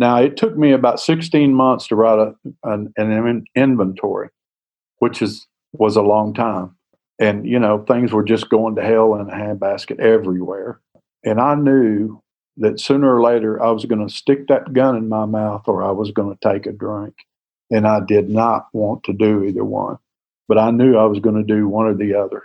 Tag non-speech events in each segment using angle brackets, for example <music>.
Now, it took me about 16 months to write a, an, an inventory, which is was a long time. And, you know, things were just going to hell in a handbasket everywhere. And I knew that sooner or later I was going to stick that gun in my mouth or I was going to take a drink. And I did not want to do either one, but I knew I was going to do one or the other.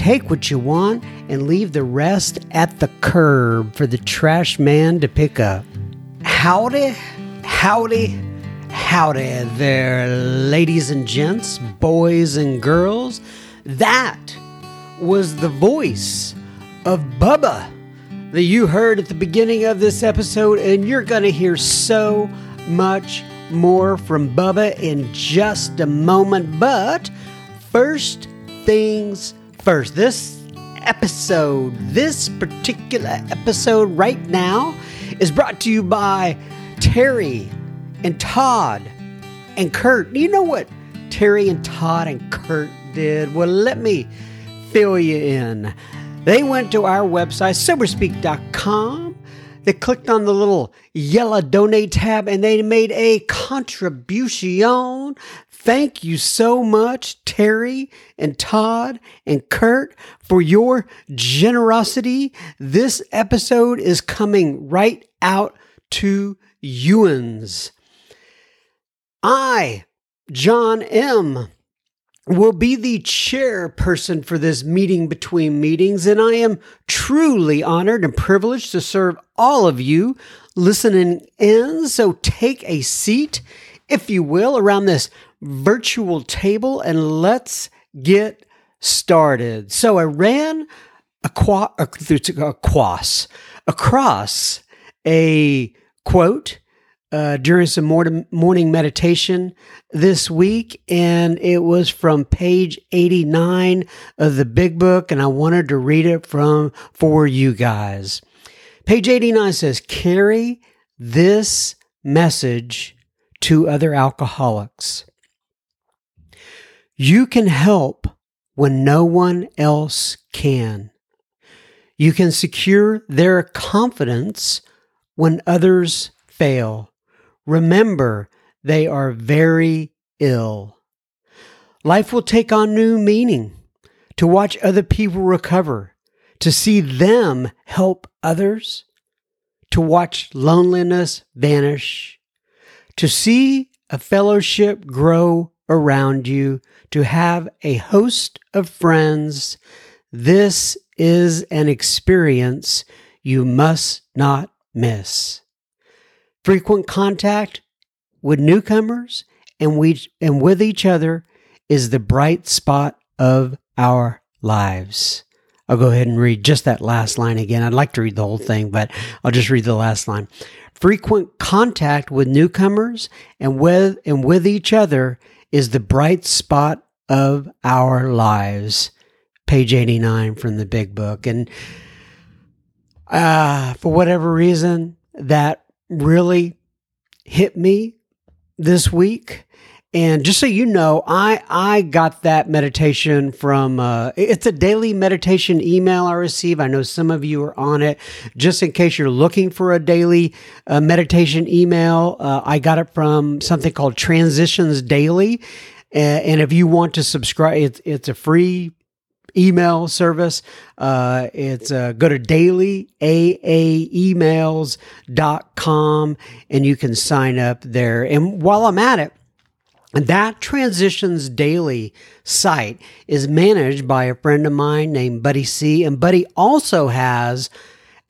Take what you want and leave the rest at the curb for the trash man to pick up. Howdy, howdy, howdy there, ladies and gents, boys and girls. That was the voice of Bubba that you heard at the beginning of this episode, and you're going to hear so much more from Bubba in just a moment. But first things first. This episode, this particular episode right now, is brought to you by Terry and Todd and Kurt. You know what Terry and Todd and Kurt did? Well, let me fill you in. They went to our website, soberspeak.com. They clicked on the little yellow donate tab and they made a contribution Thank you so much, Terry and Todd and Kurt, for your generosity. This episode is coming right out to Ewan's. I, John M., will be the chairperson for this meeting between meetings, and I am truly honored and privileged to serve all of you listening in. So take a seat, if you will, around this virtual table and let's get started. So I ran across, across, across a quote uh, during some morning meditation this week, and it was from page 89 of the big book, and I wanted to read it from for you guys. Page 89 says, Carry this message to other alcoholics. You can help when no one else can. You can secure their confidence when others fail. Remember, they are very ill. Life will take on new meaning to watch other people recover, to see them help others, to watch loneliness vanish, to see a fellowship grow around you, to have a host of friends. This is an experience you must not miss. Frequent contact with newcomers and we and with each other is the bright spot of our lives. I'll go ahead and read just that last line again. I'd like to read the whole thing, but I'll just read the last line. Frequent contact with newcomers and with and with each other is the bright spot of our lives. Page 89 from the big book. And uh, for whatever reason, that really hit me this week. And just so you know, I I got that meditation from uh, it's a daily meditation email I receive. I know some of you are on it. Just in case you're looking for a daily uh, meditation email, uh, I got it from something called Transitions Daily. And if you want to subscribe, it's it's a free email service. Uh, it's uh, go to dailyaaemails.com and you can sign up there. And while I'm at it, that Transitions Daily site is managed by a friend of mine named Buddy C. And Buddy also has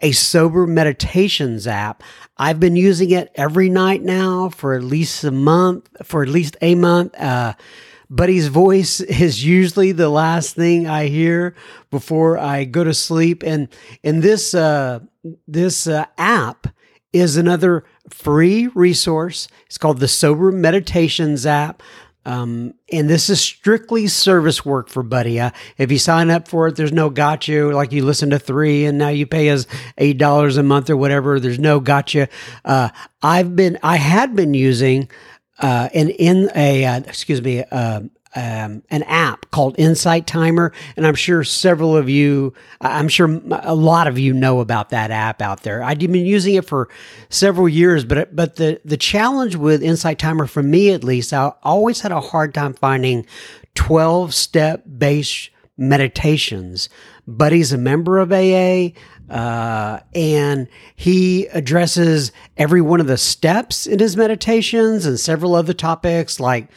a sober meditations app. I've been using it every night now for at least a month, for at least a month. Uh, Buddy's voice is usually the last thing I hear before I go to sleep. And in this uh, this uh, app is another free resource. It's called the Sober Meditations app. Um, and this is strictly service work for Buddy. Uh, if you sign up for it, there's no gotcha. Like you listen to three and now you pay us eight dollars a month or whatever. There's no gotcha. Uh, I've been, I had been using uh, an in a uh, excuse me uh, um, an app called Insight Timer, and I'm sure several of you, I'm sure a lot of you know about that app out there. I've been using it for several years, but but the the challenge with Insight Timer, for me at least, I always had a hard time finding 12 step based meditations. Buddy's a member of AA. Uh, and he addresses every one of the steps in his meditations and several other topics like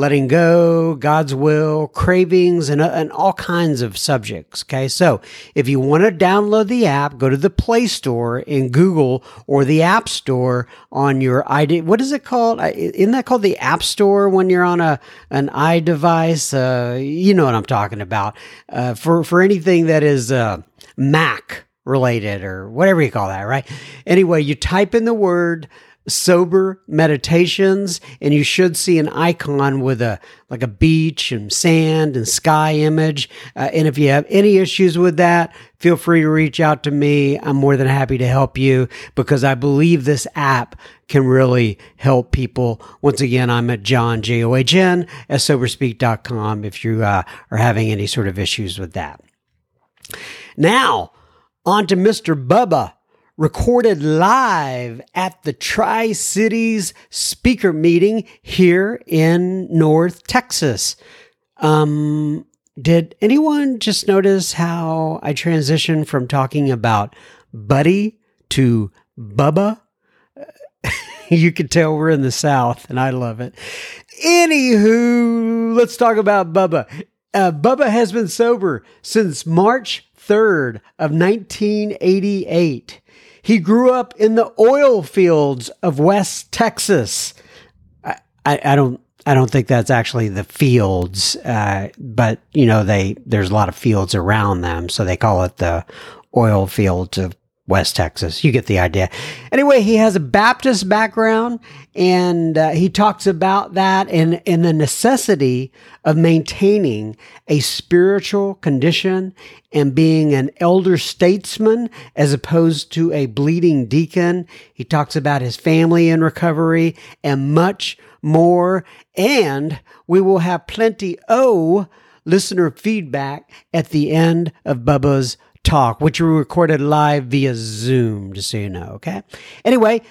letting go, God's will, cravings, and, uh, and all kinds of subjects. Okay. So if you want to download the app, go to the Play Store in Google or the App Store on your ID. What is it called? Isn't that called the App Store when you're on a, an iDevice? Uh, you know what I'm talking about. Uh, for, for anything that is, uh, Mac related or whatever you call that, right? Anyway, you type in the word, sober meditations and you should see an icon with a like a beach and sand and sky image. Uh, and if you have any issues with that feel free to reach out to me. I'm more than happy to help you because i believe this app can really help people. Once again i'm at john j-o-h-n at soberspeak.com if you uh, are having any sort of issues with that. Now on to mr bubba recorded live at the Tri Cities speaker meeting here in North Texas. Um, did anyone just notice how I transitioned from talking about Buddy to Bubba? <laughs> you can tell we're in the South, and I love it. Anywho, let's talk about Bubba. Uh, Bubba has been sober since March 3rd of 1988. He grew up in the oil fields of West Texas. I, I, I don't I don't think that's actually the fields, uh, but you know they there's a lot of fields around them, so they call it the oil fields of West Texas. You get the idea. Anyway, he has a Baptist background, and uh, he talks about that and, and the necessity of maintaining a spiritual condition and being an elder statesman as opposed to a bleeding deacon. He talks about his family in recovery and much more. And we will have plenty of listener feedback at the end of Bubba's talk, which we recorded live via Zoom, just so you know. Okay. Anyway,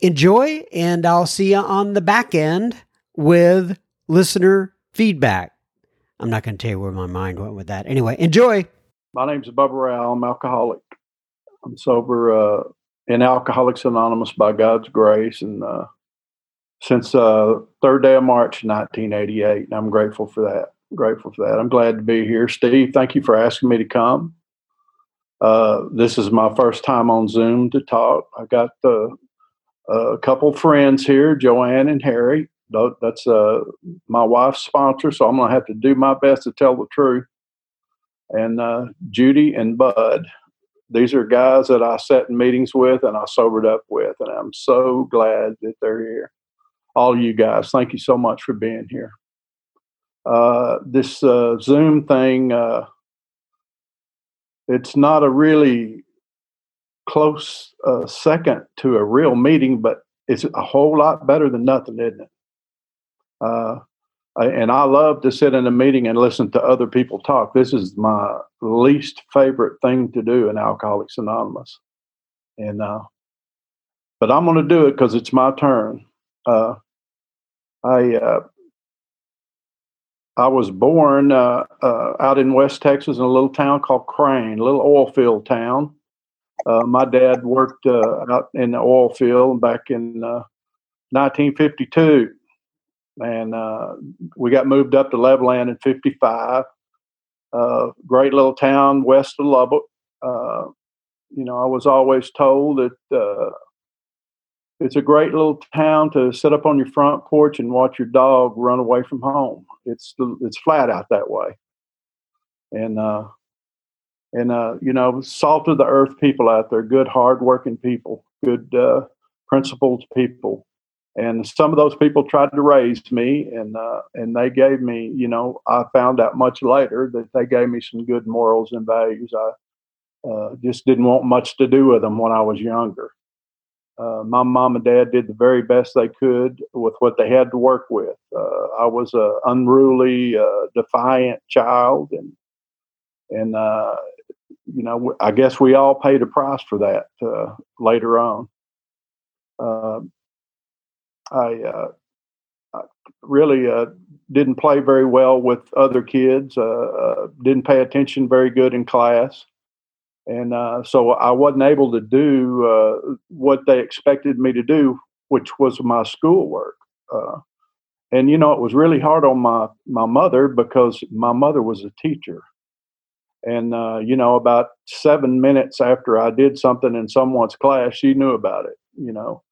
enjoy, and I'll see you on the back end with listener feedback. I'm not going to tell you where my mind went with that. Anyway, enjoy. My name's Bubba Rao. I'm alcoholic. I'm sober uh, in Alcoholics Anonymous by God's grace, and uh, since uh, third day of March 1988. And I'm grateful for that. grateful for that. I'm glad to be here, Steve. Thank you for asking me to come. Uh, this is my first time on Zoom to talk. I got uh, a couple friends here, Joanne and Harry. That's uh, my wife's sponsor, so I'm going to have to do my best to tell the truth. And uh, Judy and Bud, these are guys that I sat in meetings with and I sobered up with, and I'm so glad that they're here. All you guys, thank you so much for being here. Uh, this uh, Zoom thing it's not a really close uh, second to a real meeting, but it's a whole lot better than nothing, isn't it? Uh, and I love to sit in a meeting and listen to other people talk. This is my least favorite thing to do in Alcoholics Anonymous, and uh, but I'm going to do it because it's my turn. Uh, I uh, I was born uh, uh, out in West Texas in a little town called Crane, a little oil field town. Uh, my dad worked uh, out in the oil field back in 1952, uh, and uh, we got moved up to Levelland in '55. great little town west of Lubbock. you know, I was always told that it's a great little town to sit up on your front porch and watch your dog run away from home. It's it's flat out that way, and uh, and uh, you know, salt of the earth people out there, good, hardworking people, good, uh, principled people, and some of those people tried to raise me, and uh, and they gave me, you know, I found out much later that they gave me some good morals and values. I uh, just didn't want much to do with them when I was younger uh, my mom and dad did the very best they could with what they had to work with. Uh, I was an unruly, uh, defiant child, and and uh, you know I guess we all paid a price for that uh, later on. Um, I, uh, I, really didn't play very well with other kids. didn't pay attention very good in class and uh, so I wasn't able to do uh, what they expected me to do, which was my schoolwork. Uh, and you know, it was really hard on my my mother because my mother was a teacher, and uh, you know, about seven minutes after I did something in someone's class, she knew about it. You know,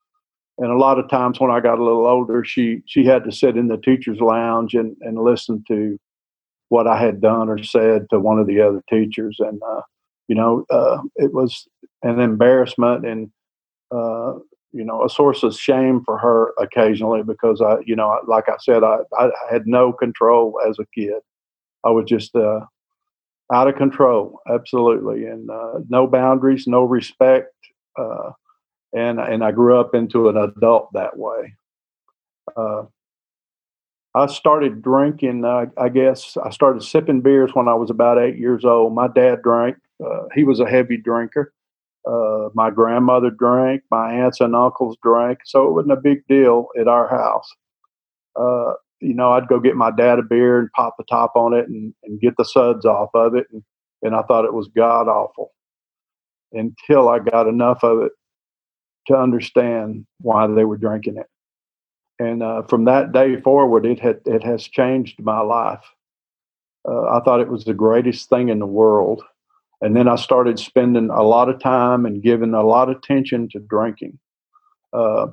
and a lot of times when I got a little older, she she had to sit in the teachers' lounge and and listen to what I had done or said to one of the other teachers, and uh, you know, uh, it was an embarrassment and, uh, you know, a source of shame for her occasionally because I, you know, like I said, I, I had no control as a kid. I was just uh, out of control, absolutely, and uh, no boundaries, no respect, uh, and and I grew up into an adult that way. Uh, I started drinking. Uh, I guess I started sipping beers when I was about eight years old. My dad drank. Uh, he was a heavy drinker. Uh, my grandmother drank. My aunts and uncles drank. So it wasn't a big deal at our house. Uh, you know, I'd go get my dad a beer and pop the top on it and, and get the suds off of it. And, and I thought it was god awful until I got enough of it to understand why they were drinking it and uh, from that day forward, it had it has changed my life. Uh, I thought it was the greatest thing in the world, and then I started spending a lot of time and giving a lot of attention to drinking. Uh,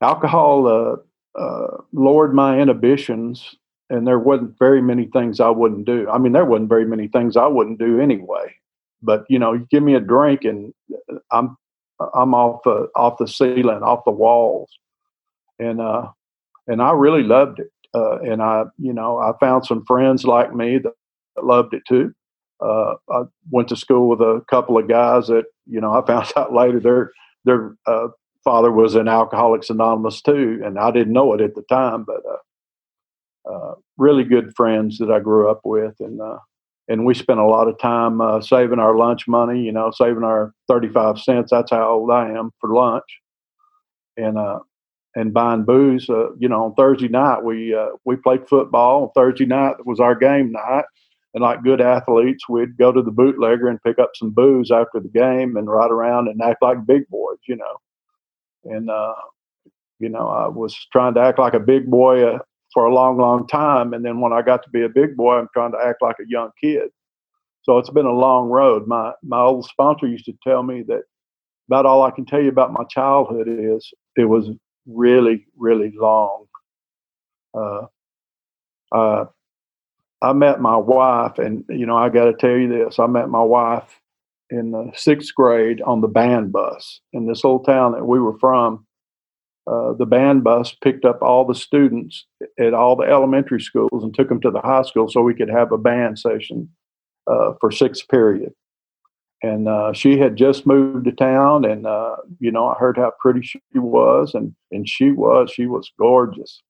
alcohol uh, uh, lowered my inhibitions, and there wasn't very many things I wouldn't do. I mean, there wasn't very many things I wouldn't do anyway. But you know, you give me a drink, and uh, I'm I'm off the off the ceiling, off the walls and uh, and I really loved it. Uh, and I, you know, I found some friends like me that loved it too. Uh, I went to school with a couple of guys that, you know, I <laughs> found out later their their uh, father was an Alcoholics Anonymous too, and I didn't know it at the time, but uh, uh, really good friends that I grew up with, and and we spent a lot of time saving our lunch money, you know, saving our thirty five cents. That's how old I am for lunch, and and buying booze. Uh, you know, on Thursday night we uh, we played football. On Thursday night was our game night, and like good athletes, we'd go to the bootlegger and pick up some booze after the game and ride around and act like big boys. You know, and uh, you know I was trying to act like a big boy uh, for a long, long time, and then when I got to be a big boy, I'm trying to act like a young kid. So it's been a long road. My my old sponsor used to tell me that about all I can tell you about my childhood is it was really, really long. Uh, uh, I met my wife, and you know, I got to tell you this: I met my wife in the sixth grade on the band bus in this little town that we were from. Uh, the band bus picked up all the students at all the elementary schools and took them to the high school so we could have a band session uh, for sixth period and uh, she had just moved to town and uh, you know i heard how pretty she was and and she was she was gorgeous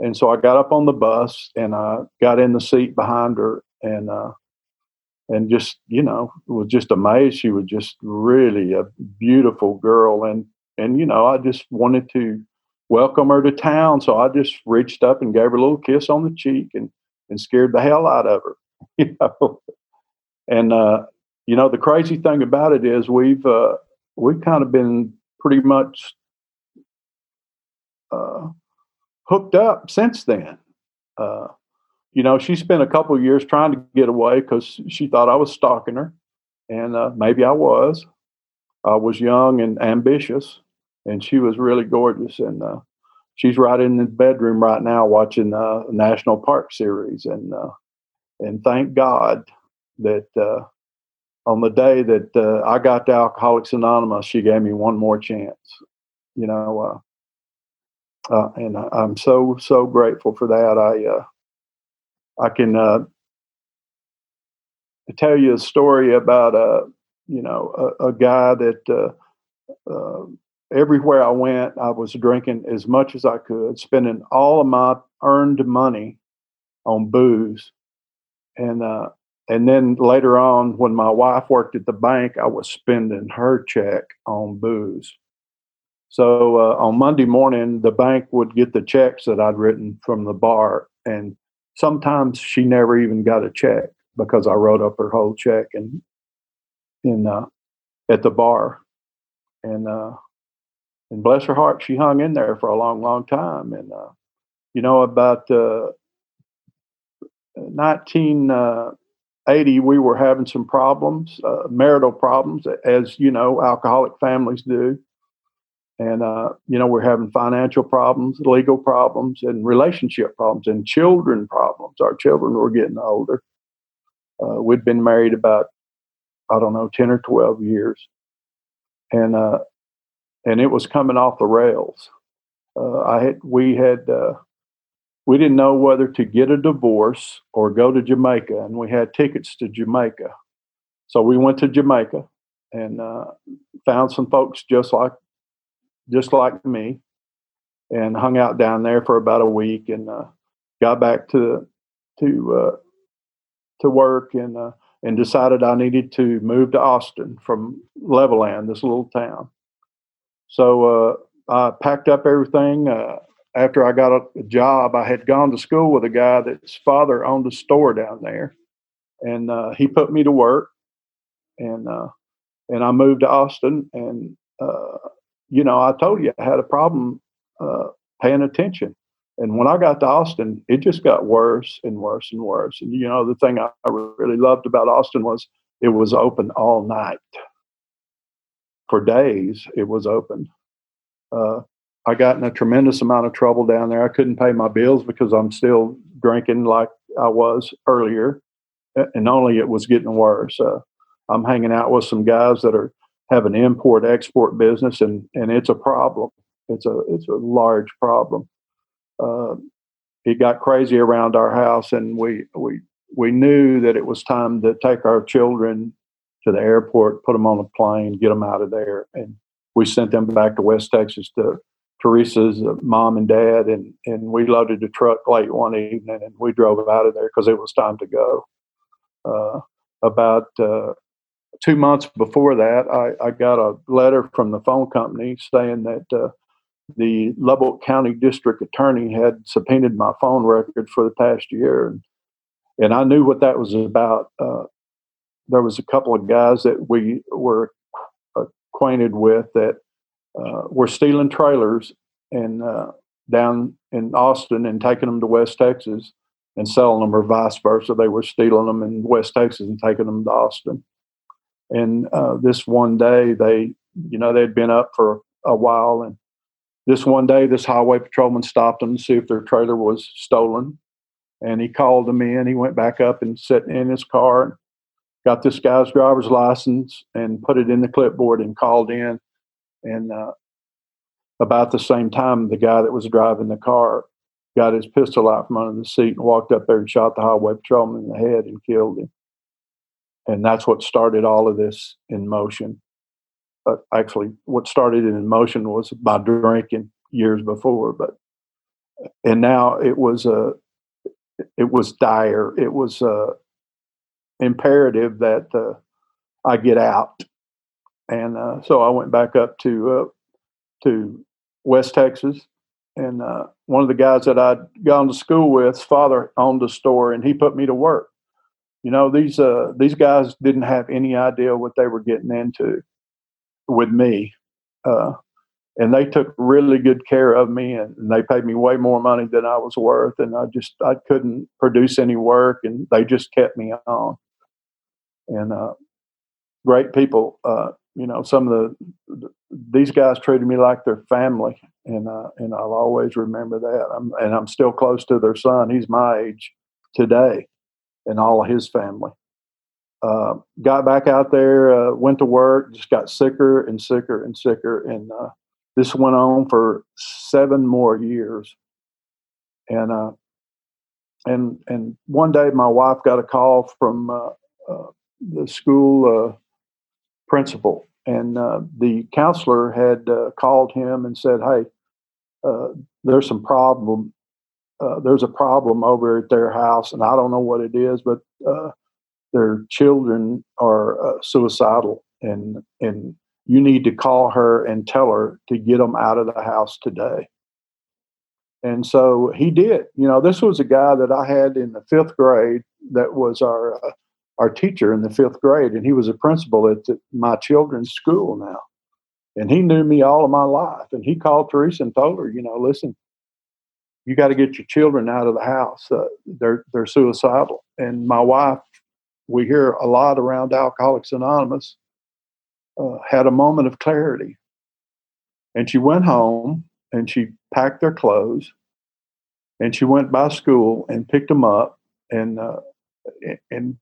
and so i got up on the bus and i got in the seat behind her and uh, and just you know was just amazed she was just really a beautiful girl and and you know i just wanted to welcome her to town. So I just reached up and gave her a little kiss on the cheek and, and scared the hell out of her. <laughs> You know, and uh, you know the crazy thing about it is we've uh, we've kind of been pretty much uh, hooked up since then. Uh, you know, she spent a couple of years trying to get away because she thought I was stalking her, and uh, maybe I was. I was young and ambitious, and she was really gorgeous. And uh, she's right in the bedroom right now watching uh, National Park series. And uh, and thank God that uh, on the day that I got to Alcoholics Anonymous, she gave me one more chance. You know, uh, uh, and I'm so so grateful for that. I uh, I can uh, tell you a story about a you know a, a guy that uh, uh, everywhere I went, I was drinking as much as I could, spending all of my earned money on booze, and uh, and then later on, when my wife worked at the bank, I was spending her check on booze. So uh, on Monday morning, the bank would get the checks that I'd written from the bar, and sometimes she never even got a check because I wrote up her whole check and in uh, at the bar, and uh, and bless her heart, she hung in there for a long, long time. And uh, you know, about uh, 1980, we were having some problems, uh, marital problems, as you know, alcoholic families do. And uh, you know, we're having financial problems, legal problems, and relationship problems, and children problems. Our children were getting older. Uh, we'd been married about I don't know, 10 or 12 years. And, uh, and it was coming off the rails. Uh, I had, we had, uh, we didn't know whether to get a divorce or go to Jamaica, and we had tickets to Jamaica. So we went to Jamaica and uh, found some folks just like, just like me, and hung out down there for about a week, and uh, got back to to uh, to work, and uh, and decided I needed to move to Austin from Levelland, this little town. So uh, I packed up everything. Uh, after I got a job, I had gone to school with a guy that's father owned a store down there, and uh, he put me to work, and and I moved to Austin. And you know, I told you I had a problem uh, paying attention. And when I got to Austin, it just got worse and worse and worse. And you know, the thing I really loved about Austin was it was open all night. For days, it was open. Uh, I got in a tremendous amount of trouble down there. I couldn't pay my bills because I'm still drinking like I was earlier, and only it was getting worse. Uh, I'm hanging out with some guys that are have an import export business, and and it's a problem. It's a it's a large problem uh, it got crazy around our house, and we we we knew that it was time to take our children to the airport, put them on a plane, get them out of there, and we sent them back to West Texas to Teresa's mom and dad, and and we loaded the truck late one evening, and we drove out of there because it was time to go. Uh, about uh, two months before that, I, I, got a letter from the phone company saying that uh, the Lubbock County District Attorney had subpoenaed my phone record for the past year, and, and I knew what that was about. Uh, there was a couple of guys that we were acquainted with that uh, were stealing trailers and uh, down in Austin and taking them to West Texas and selling them, or vice versa. They were stealing them in West Texas and taking them to Austin. And uh, this one day, they, you know, they'd been up for a while and this one day, this highway patrolman stopped them to see if their trailer was stolen. And he called them in. He went back up and sat in his car, got this guy's driver's license, and put it in the clipboard and called in. And uh, about the same time, the guy that was driving the car got his pistol out from under the seat and walked up there and shot the highway patrolman in the head and killed him. And that's what started all of this in motion. But actually what started it in motion was my drinking years before but and now it was a uh, it was dire. It was uh, imperative that uh, i get out. And uh, so i went back up to uh, to west texas and uh, one of the guys that I'd gone to school with, father owned a store, and he put me to work. You know, these uh, these guys didn't have any idea what they were getting into with me, uh, and they took really good care of me, and, and they paid me way more money than I was worth, and I just I couldn't produce any work, and they just kept me on. And uh, great people, uh, you know, some of the these guys treated me like their family, and uh, and I'll always remember that. I'm, and I'm still close to their son. He's my age today, and all of his family. Uh, got back out there, uh, went to work, just got sicker and sicker and sicker, and uh, this went on for seven more years. And uh, and and one day, my wife got a call from uh, the school principal and uh, the counselor had uh, called him and said, "Hey, uh, there's some problem. Uh, there's a problem over at their house, and I don't know what it is, but uh, their children are uh, suicidal, and and you need to call her and tell her to get them out of the house today." And so he did. You know, this was a guy that I had in the fifth grade that was our our teacher in the fifth grade, and he was a principal at the, my children's school now. And he knew me all of my life. And he called Teresa and told her, you know, listen, you got to get your children out of the house. Uh, they're they're suicidal. And my wife, we hear a lot around Alcoholics Anonymous, uh, had a moment of clarity. And she went home and she packed their clothes, and she went by school and picked them up and uh, and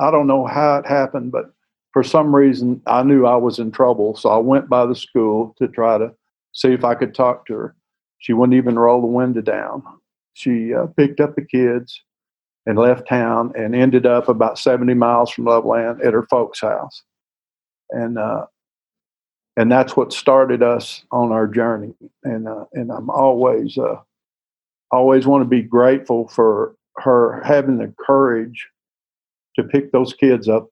I don't know how it happened, but for some reason I knew I was in trouble. So I went by the school to try to see if I could talk to her. She wouldn't even roll the window down. She uh, picked up the kids and left town and ended up about 70 miles from Levelland at her folks' house. And uh, and that's what started us on our journey. And uh, and I'm always uh, always want to be grateful for her having the courage to pick those kids up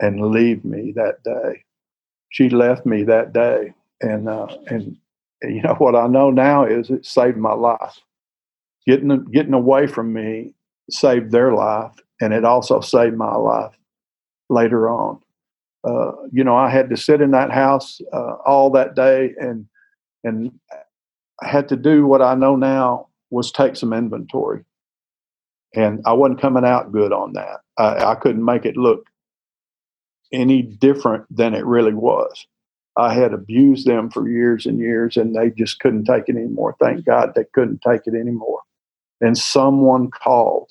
and leave me that day. She left me that day, and uh, and you know what I know now is it saved my life. Getting getting away from me saved their life, and it also saved my life later on. Uh, you know, I had to sit in that house uh, all that day, and and I had to do what I know now was take some inventory and I wasn't coming out good on that. I, I couldn't make it look any different than it really was. I had abused them for years and years, and they just couldn't take it anymore. Thank God they couldn't take it anymore. And someone called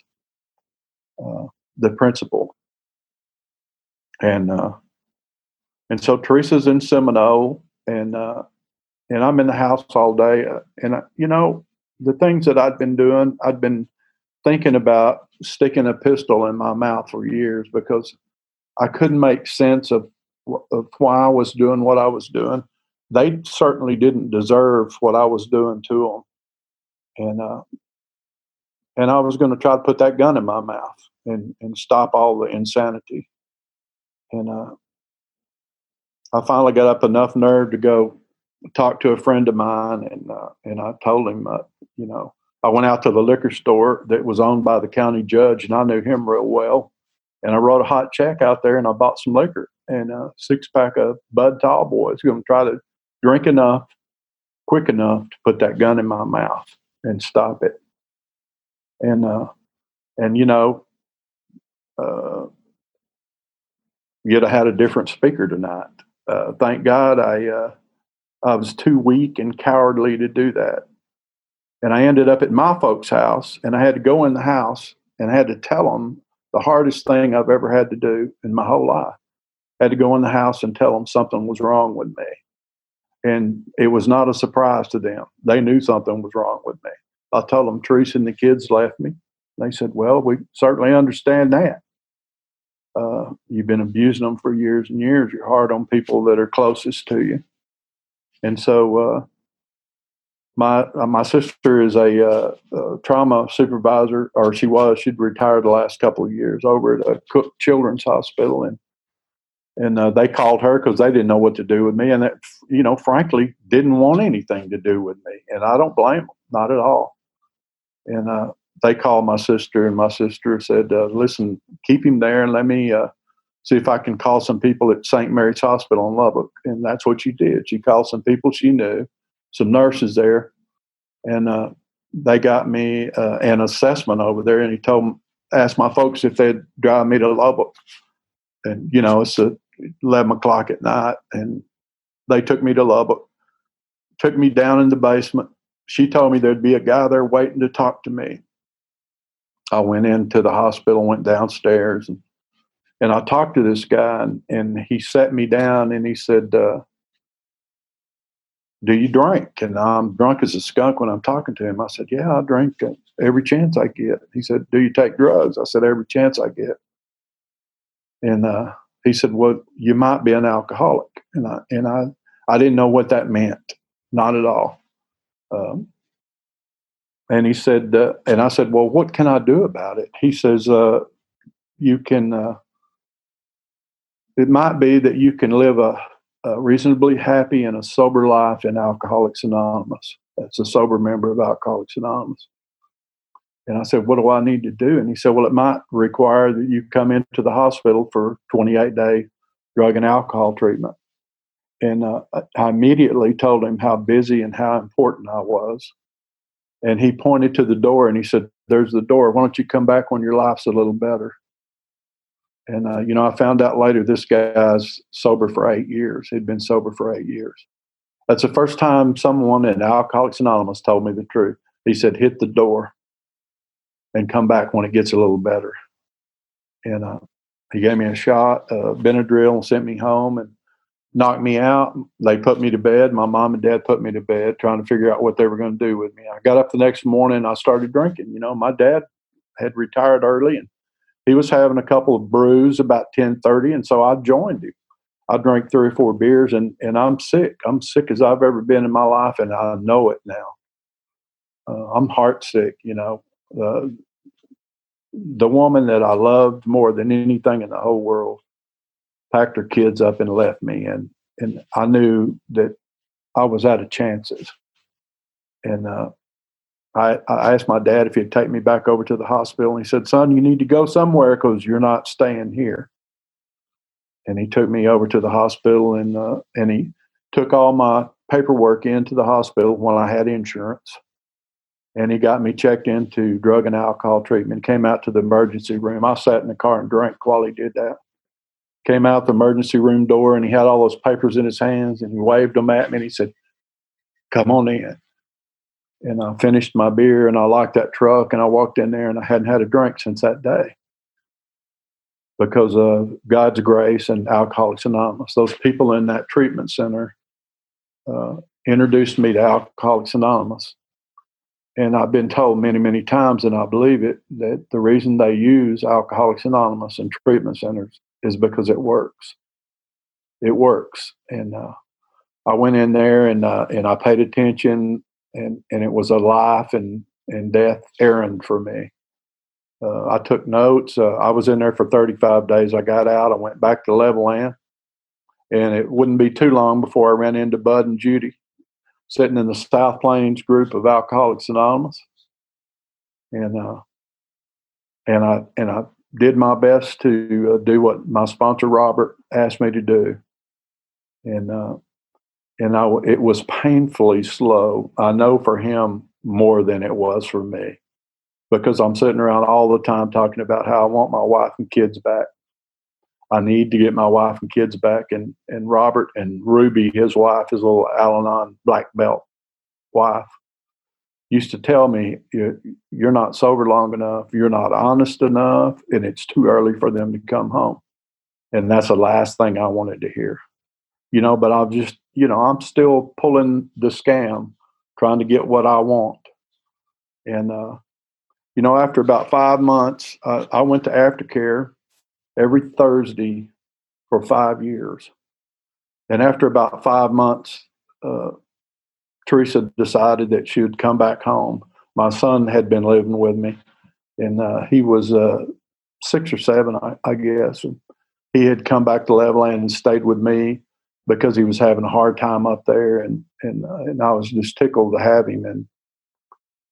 uh, the principal, and uh, and so Teresa's in Seminole, and uh, and I'm in the house all day, uh, and you know the things that I'd been doing, I'd been thinking about sticking a pistol in my mouth for years because I couldn't make sense of, of why I was doing what I was doing. They certainly didn't deserve what I was doing to them, and uh, and I was going to try to put that gun in my mouth and and stop all the insanity. And uh, I finally got up enough nerve to go talk to a friend of mine, and uh, and I told him, uh, you know, I went out to the liquor store that was owned by the county judge, and I knew him real well. And I wrote a hot check out there, and I bought some liquor and a six pack of Bud Tall Boys. Going to try to drink enough, quick enough to put that gun in my mouth and stop it. And uh, and you know, uh, have had a different speaker tonight. Uh, thank God I uh, I was too weak and cowardly to do that. And I ended up at my folks' house, and I had to go in the house and I had to tell them the hardest thing I've ever had to do in my whole life. Had to go in the house and tell them something was wrong with me. And it was not a surprise to them. They knew something was wrong with me. I told them Teresa and the kids left me. They said, Well, we certainly understand that. Uh, you've been abusing them for years and years. You're hard on people that are closest to you. And so uh, my uh, my sister is a, uh, a, trauma supervisor, or she was. She'd retired the last couple of years over at a Cook Children's Hospital, and and uh, they called her because they didn't know what to do with me, and that you know, frankly, didn't want anything to do with me, and I don't blame them, not at all. And uh, they called my sister, and my sister said, uh, "Listen, keep him there, and let me uh, see if I can call some people at St. Mary's Hospital in Lubbock." And that's what she did. She called some people she knew, some nurses there, and uh, they got me uh, an assessment over there. And he told asked my folks if they'd drive me to Lubbock. And you know, it's a 11 o'clock at night and they took me to Lubbock, took me down in the basement. She told me there'd be a guy there waiting to talk to me. I went into the hospital, went downstairs, and, and I talked to this guy, and, and he sat me down and he said, uh, Do you drink? And I'm drunk as a skunk when I'm talking to him. I said, Yeah, I drink every chance I get. He said, Do you take drugs? I said, Every chance I get. And uh, he said, "Well, you might be an alcoholic," and I and I I didn't know what that meant, not at all. Um, and he said, uh, and I said, "Well, what can I do about it?" He says, uh, "You can. Uh, it might be that you can live a, a reasonably happy in a sober life in Alcoholics Anonymous. That's a sober member of Alcoholics Anonymous." And I said, What do I need to do? And he said, Well, it might require that you come into the hospital for 28 day drug and alcohol treatment. And uh, I immediately told him how busy and how important I was. And he pointed to the door and he said, There's the door. Why don't you come back when your life's a little better? And, uh, you know, I found out later this guy's sober for eight years. He'd been sober for eight years. That's the first time someone in Alcoholics Anonymous told me the truth. He said, Hit the door and come back when it gets a little better. And uh, he gave me a shot, uh, Benadryl, and sent me home and knocked me out. They put me to bed. My mom and dad put me to bed, trying to figure out what they were going to do with me. I got up the next morning. I started drinking. You know, my dad had retired early, and he was having a couple of brews about ten thirty, and so I joined him. I drank three or four beers, and and I'm sick. I'm sick as I've ever been in my life, and I know it now. Uh, I'm heart sick. You know, uh, the woman that I loved more than anything in the whole world packed her kids up and left me, and and I knew that I was out of chances. And uh, I, I asked my dad if he'd take me back over to the hospital, and he said, "Son, you need to go somewhere because you're not staying here." And he took me over to the hospital, and uh, and he took all my paperwork into the hospital when I had insurance and he got me checked into drug and alcohol treatment. Came out to the emergency room. I sat in the car and drank while he did that. Came out the emergency room door and he had all those papers in his hands and he waved them at me and he said, "Come on in." And I finished my beer and I locked that truck and I walked in there and I hadn't had a drink since that day because of God's grace and Alcoholics Anonymous. Those people in that treatment center uh, introduced me to Alcoholics Anonymous and I've been told many, many times, and I believe it, that the reason they use Alcoholics Anonymous and treatment centers is because it works. It works, and uh, I went in there and uh, and I paid attention, and and it was a life and and death errand for me. Uh, I took notes. Uh, I was in there for 35 days. I got out. I went back to Level Levelland, and it wouldn't be too long before I ran into Bud and Judy sitting in the South Plains group of Alcoholics Anonymous, and uh, and I and I did my best to uh, do what my sponsor Robert asked me to do, and uh, and I it was painfully slow. I know for him more than it was for me, because I'm sitting around all the time talking about how I want my wife and kids back, I need to get my wife and kids back. And, and Robert and Ruby, his wife, his little Al Anon black belt wife, used to tell me, You're not sober long enough, you're not honest enough, and it's too early for them to come home. And that's the last thing I wanted to hear. You know, but I'm just, you know, I'm still pulling the scam, trying to get what I want. And, uh, you know, after about five months, uh, I went to aftercare every Thursday for five years. And after about five months, uh, Teresa decided that she would come back home. My son had been living with me, and uh, he was uh, six or seven, I, I, guess. And he had come back to Levelland and stayed with me because he was having a hard time up there, and and uh, and I was just tickled to have him. And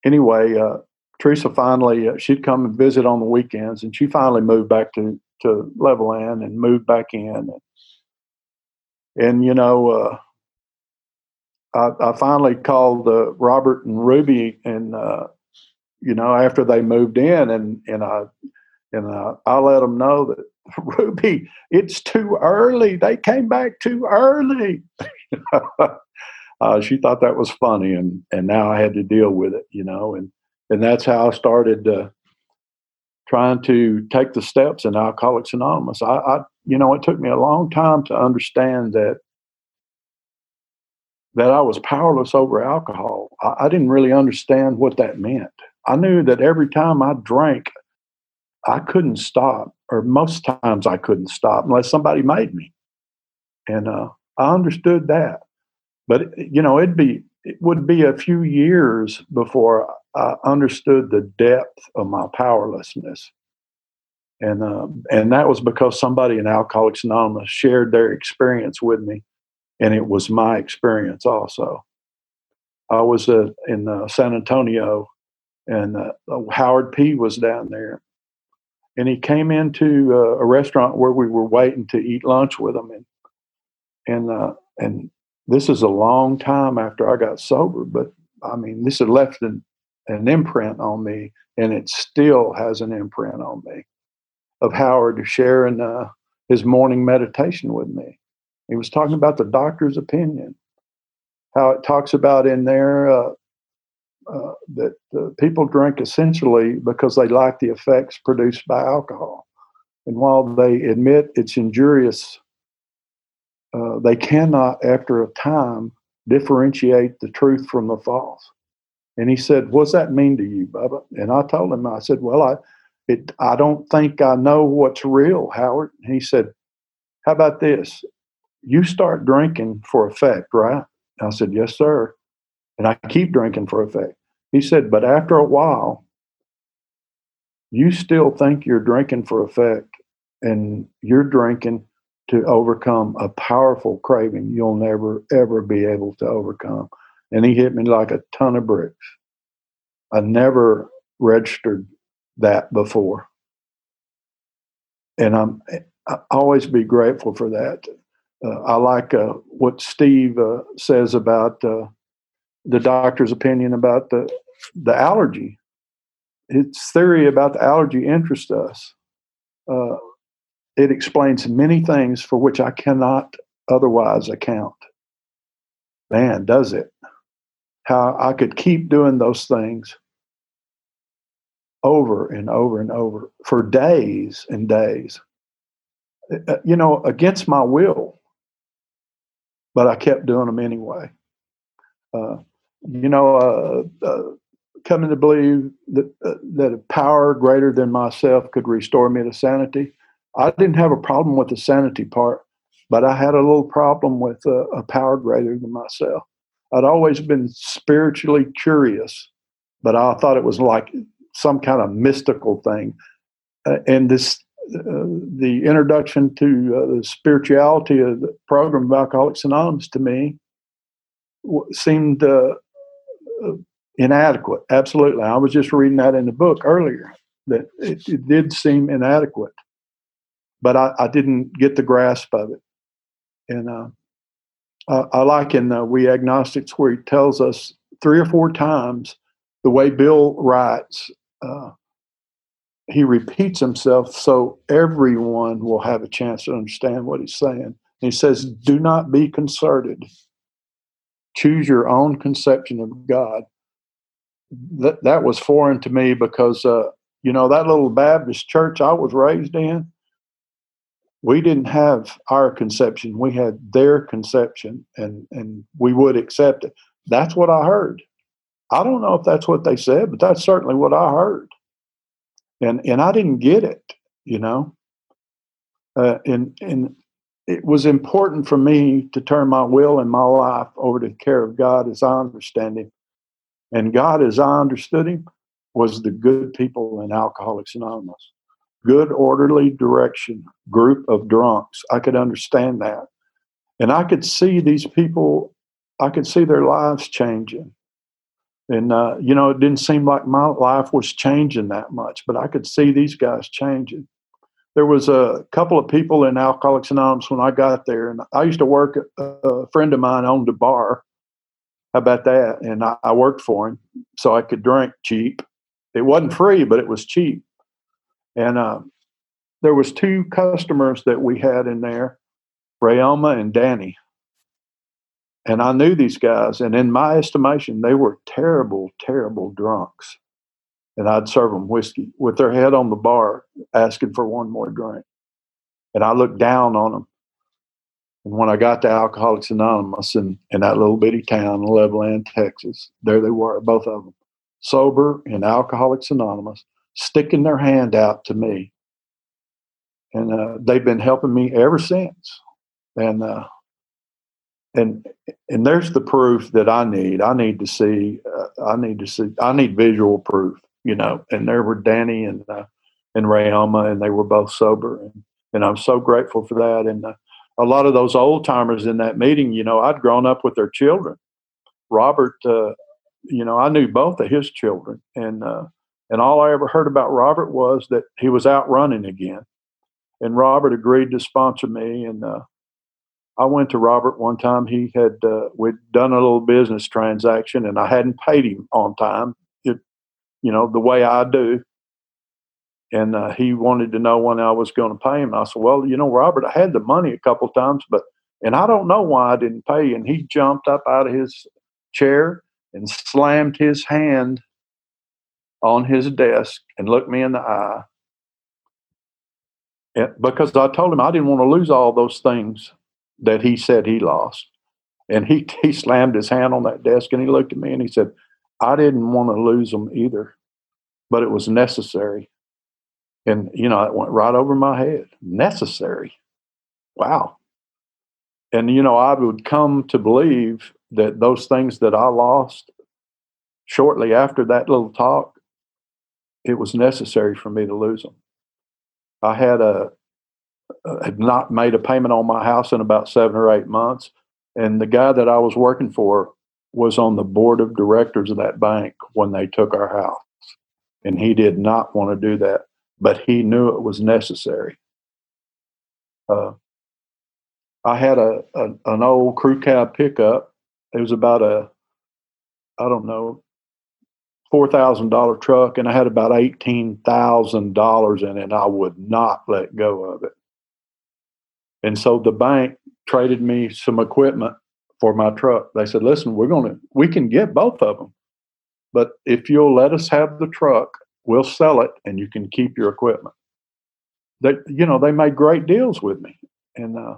anyway, uh, Teresa finally uh, she'd come and visit on the weekends, and she finally moved back to to Levelland and moved back in. And, and you know, uh, I, I, finally called uh, Robert and Ruby, and uh, you know, after they moved in, and and I and I, I let them know that <laughs> Ruby, it's too early. They came back too early. <laughs> uh, she thought that was funny, and and now I had to deal with it, you know, and and that's how I started uh, trying to take the steps in Alcoholics Anonymous. I, I, you know, it took me a long time to understand that that I was powerless over alcohol. I, I didn't really understand what that meant. I knew that every time I drank, I couldn't stop, or most times I couldn't stop unless somebody made me. And uh, I understood that. But you know, it'd be it would be a few years before I understood the depth of my powerlessness. And uh, and that was because somebody in Alcoholics Anonymous shared their experience with me, and it was my experience also. I was uh, in uh, San Antonio, and uh, Howard P was down there, and he came into uh, a restaurant where we were waiting to eat lunch with him, and and uh, and this is a long time after I got sober, but I mean, this had left an, an imprint on me, and it still has an imprint on me of Howard sharing uh, his morning meditation with me. He was talking about the doctor's opinion, how it talks about in there uh, uh, that uh, people drink essentially because they like the effects produced by alcohol. And while they admit it's injurious uh, they cannot, after a time, differentiate the truth from the false. And he said, "What's that mean to you, Bubba?" And I told him, I said, "Well, I, it, I don't think I know what's real, Howard." And he said, "How about this? You start drinking for effect, right?" I said, "Yes, sir." And I keep drinking for effect. He said, "But after a while, you still think you're drinking for effect, and you're drinking to overcome a powerful craving you'll never, ever be able to overcome. And he hit me like a ton of bricks. I never registered that before. And I'm I always be grateful for that. Uh, I like uh, what Steve uh, says about uh, the doctor's opinion about the the allergy. His theory about the allergy interests us. Uh, it explains many things for which I cannot otherwise account. Man, does it. How I could keep doing those things over and over and over for days and days. Uh, uh, you know, against my will, but I kept doing them anyway. Uh, you know, uh, uh, coming to believe that uh, that a power greater than myself could restore me to sanity I didn't have a problem with the sanity part, but I had a little problem with uh, a power greater than myself. I'd always been spiritually curious, but I thought it was like some kind of mystical thing. Uh, and this, uh, the introduction to uh, the spirituality of the program of Alcoholics Anonymous to me w- seemed uh, inadequate. Absolutely, I was just reading that in the book earlier that it, it did seem inadequate but I, I didn't get the grasp of it. And uh, I, I, like in uh, We Agnostics where he tells us three or four times the way Bill writes, uh, he repeats himself so everyone will have a chance to understand what he's saying. And he says, Do not be concerted. Choose your own conception of God. That, that was foreign to me because, uh, you know, that little Baptist church I was raised in, we didn't have our conception. We had their conception and and we would accept it. That's what i heard. I don't know if that's what they said but that's certainly what i heard. And and i didn't get it you know? Uh, and and it was important for me to turn my will and my life over to the care of god as i understand him and god as i understood him was the good people in alcoholics anonymous good, orderly direction group of drunks. I could understand that. And I could see these people, I could see their lives changing. And, uh, you know, it didn't seem like my life was changing that much, but I could see these guys changing. There was a couple of people in Alcoholics Anonymous when I got there, and I used to work. A friend of mine owned a bar. How about that? And I, I worked for him, so I could drink cheap. It wasn't free, but it was cheap. And uh, there was two customers that we had in there, Rayoma and Danny. And I knew these guys, and in my estimation, they were terrible, terrible drunks. And I'd serve them whiskey with their head on the bar, asking for one more drink. And I looked down on them. And when I got to Alcoholics Anonymous in, in that little bitty town in Levelland, Texas, there they were, both of them, sober in Alcoholics Anonymous, sticking their hand out to me. And uh, they've been helping me ever since. And uh, and and there's the proof that I need. I need to see. Uh, I need to see. I need visual proof. You know. And there were Danny and uh, and Rayoma, and they were both sober, and and I'm so grateful for that. And uh, a lot of those old timers in that meeting, you know, I'd grown up with their children. Robert, uh, you know, I knew both of his children, and uh, and all I ever heard about Robert was that he was out running again. And Robert agreed to sponsor me, and uh, I went to Robert one time. He had uh, we'd done a little business transaction, and I hadn't paid him on time. You know, the way I do. And uh, he wanted to know when I was going to pay him. I said, "Well, you know, Robert, I had the money a couple times, but and I don't know why I didn't pay." And he jumped up out of his chair and slammed his hand on his desk and looked me in the eye. Because I told him I didn't want to lose all those things that he said he lost. And he, <laughs> he slammed his hand on that desk and he looked at me and he said, I didn't want to lose them either, but it was necessary. And, you know, it went right over my head. Necessary. Wow. And, you know, I would come to believe that those things that I lost shortly after that little talk, it was necessary for me to lose them. I had a uh, had not made a payment on my house in about seven or eight months. And the guy that I was working for was on the board of directors of that bank when they took our house. And he did not want to do that, but he knew it was necessary. Uh, I had a, a, an old crew cab pickup. It was about a, I don't know, four thousand dollar truck, and I had about eighteen thousand dollars in it. And I would not let go of it. And so the bank traded me some equipment for my truck. They said, listen, we're going to, we can get both of them. But if you'll let us have the truck, we'll sell it and you can keep your equipment. They, you know, they made great deals with me. And, uh,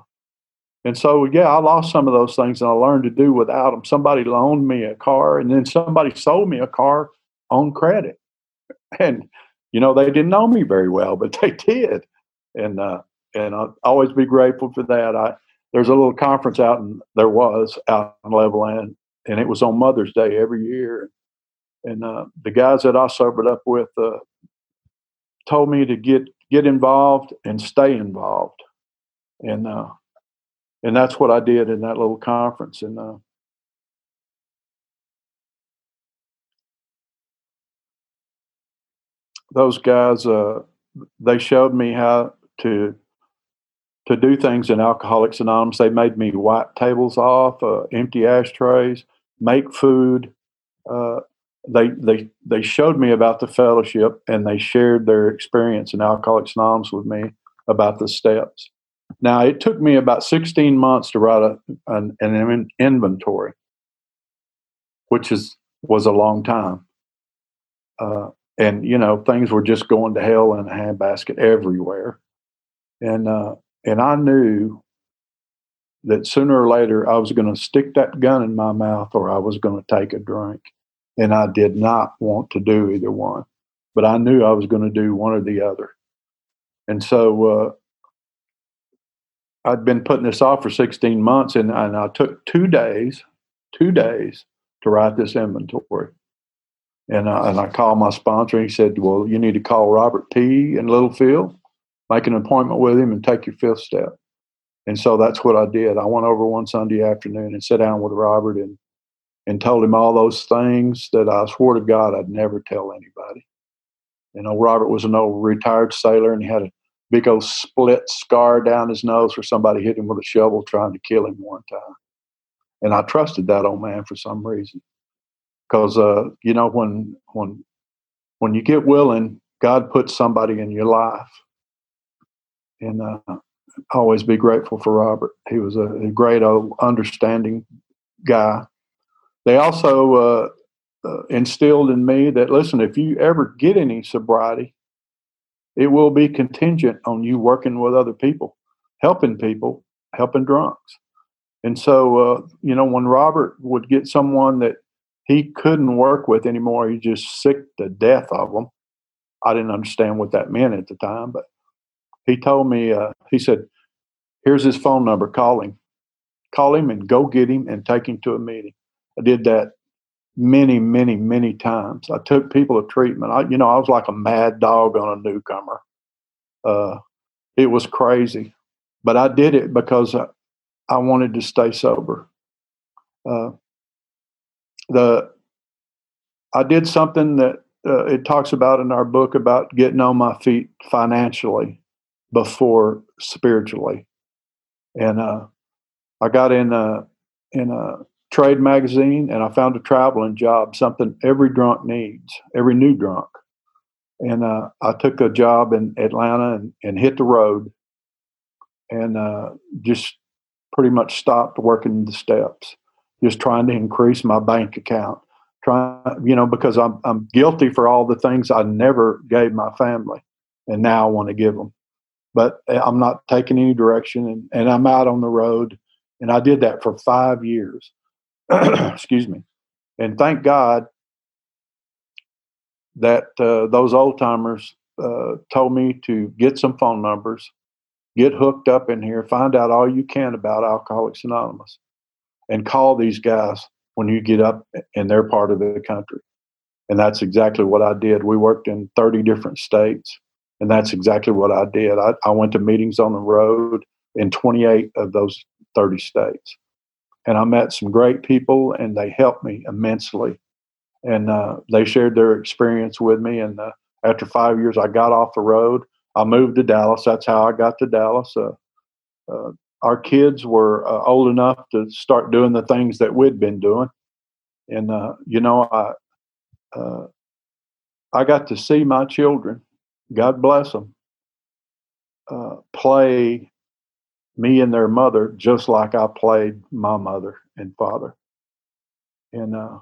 and so, yeah, I lost some of those things and I learned to do without them. Somebody loaned me a car and then somebody sold me a car on credit. And, you know, they didn't know me very well, but <laughs> they did. And, uh, and I'll always be grateful for that. I there's a little conference out and there was out in Levelland, and it was on Mother's Day every year. And uh, the guys that I sobered up with uh, told me to get get involved and stay involved, and uh, and that's what I did in that little conference. And uh, those guys, uh, they showed me how to to do things in Alcoholics Anonymous. They made me wipe tables off, uh, empty ashtrays, make food. Uh, they they they showed me about the fellowship and they shared their experience in Alcoholics Anonymous with me about the steps. Now it took me about 16 months to write a, an, an inventory, which is was a long time. Uh, and you know things were just going to hell in a handbasket everywhere. And uh, and I knew that sooner or later I was going to stick that gun in my mouth or I was going to take a drink. And I did not want to do either one, but I knew I was going to do one or the other. And so uh, I'd been putting this off for 16 months, and, and I took two days, two days to write this inventory. And, uh, and I called my sponsor and he said, Well, you need to call Robert P. in Littlefield, make an appointment with him, and take your fifth step. And so that's what I did. I went over one Sunday afternoon and sat down with Robert and and told him all those things that I swore to God I'd never tell anybody. You know, Robert was an old retired sailor and he had a big old split scar down his nose where somebody hit him with a shovel trying to kill him one time. And I trusted that old man for some reason. Because uh, you know, when when when you get willing, God puts somebody in your life. And uh, always be grateful for Robert. He was a, a great old understanding guy. They also uh, uh, instilled in me that listen, if you ever get any sobriety, it will be contingent on you working with other people, helping people, helping drunks. And so, uh, you know, when Robert would get someone that he couldn't work with anymore, he just sick to death of them. I didn't understand what that meant at the time, but he told me, uh, he said, here's his phone number, call him. Call him and go get him and take him to a meeting. I did that many, many, many times. I took people to treatment. I, you know, I was like a mad dog on a newcomer. Uh, it was crazy, but I did it because I, I wanted to stay sober. Uh, the I did something that uh, it talks about in our book about getting on my feet financially before spiritually, and uh, I got in a in a trade magazine and I found a traveling job, something every drunk needs, every new drunk. And uh, I took a job in Atlanta and, and hit the road and uh, just pretty much stopped working the steps, just trying to increase my bank account. Trying, you know, because I'm I'm guilty for all the things I never gave my family, and now I want to give them. But eh, I'm not taking any direction, and, and I'm out on the road, and I did that for five years <clears throat> excuse me. And thank God that uh, those old timers uh, told me to get some phone numbers, get hooked up in here, find out all you can about Alcoholics Anonymous, and call these guys when you get up in their part of the country. And that's exactly what I did. We worked in 30 different states, and that's exactly what I did. I, I went to meetings on the road in 28 of those 30 states and I met some great people, and they helped me immensely. And uh, they shared their experience with me. And uh, after five years, I got off the road. I moved to Dallas. That's how I got to Dallas. Uh, uh our kids were uh, old enough to start doing the things that we'd been doing, and uh, you know, I I got to see my children. God bless them. play me and their mother just like I played my mother and father. And uh,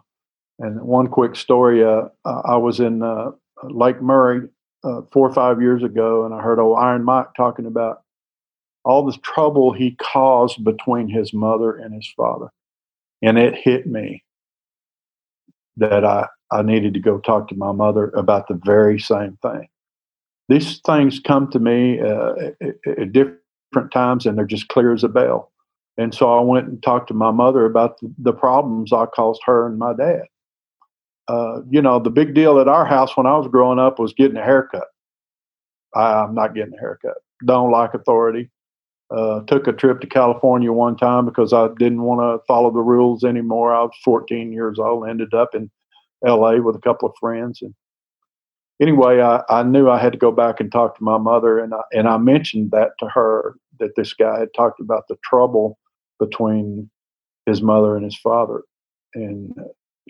and one quick story: uh, I was in uh, Lake Murray uh, four or five years ago, and I heard old Iron Mike talking about all the trouble he caused between his mother and his father, and it hit me that I I needed to go talk to my mother about the very same thing. These things come to me uh, at, different times and they're just clear as a bell. And so I went and talked to my mother about the, the problems I caused her and my dad. Uh, you know, the big deal at our house when I was growing up was getting a haircut. I, am not getting a haircut. Don't like authority. Uh, took a trip to California one time because I didn't want to follow the rules anymore. I was 14 years old. Ended up in L.A. with a couple of friends, and anyway, I, I knew I had to go back and talk to my mother, and I, and I mentioned that to her that this guy had talked about the trouble between his mother and his father, and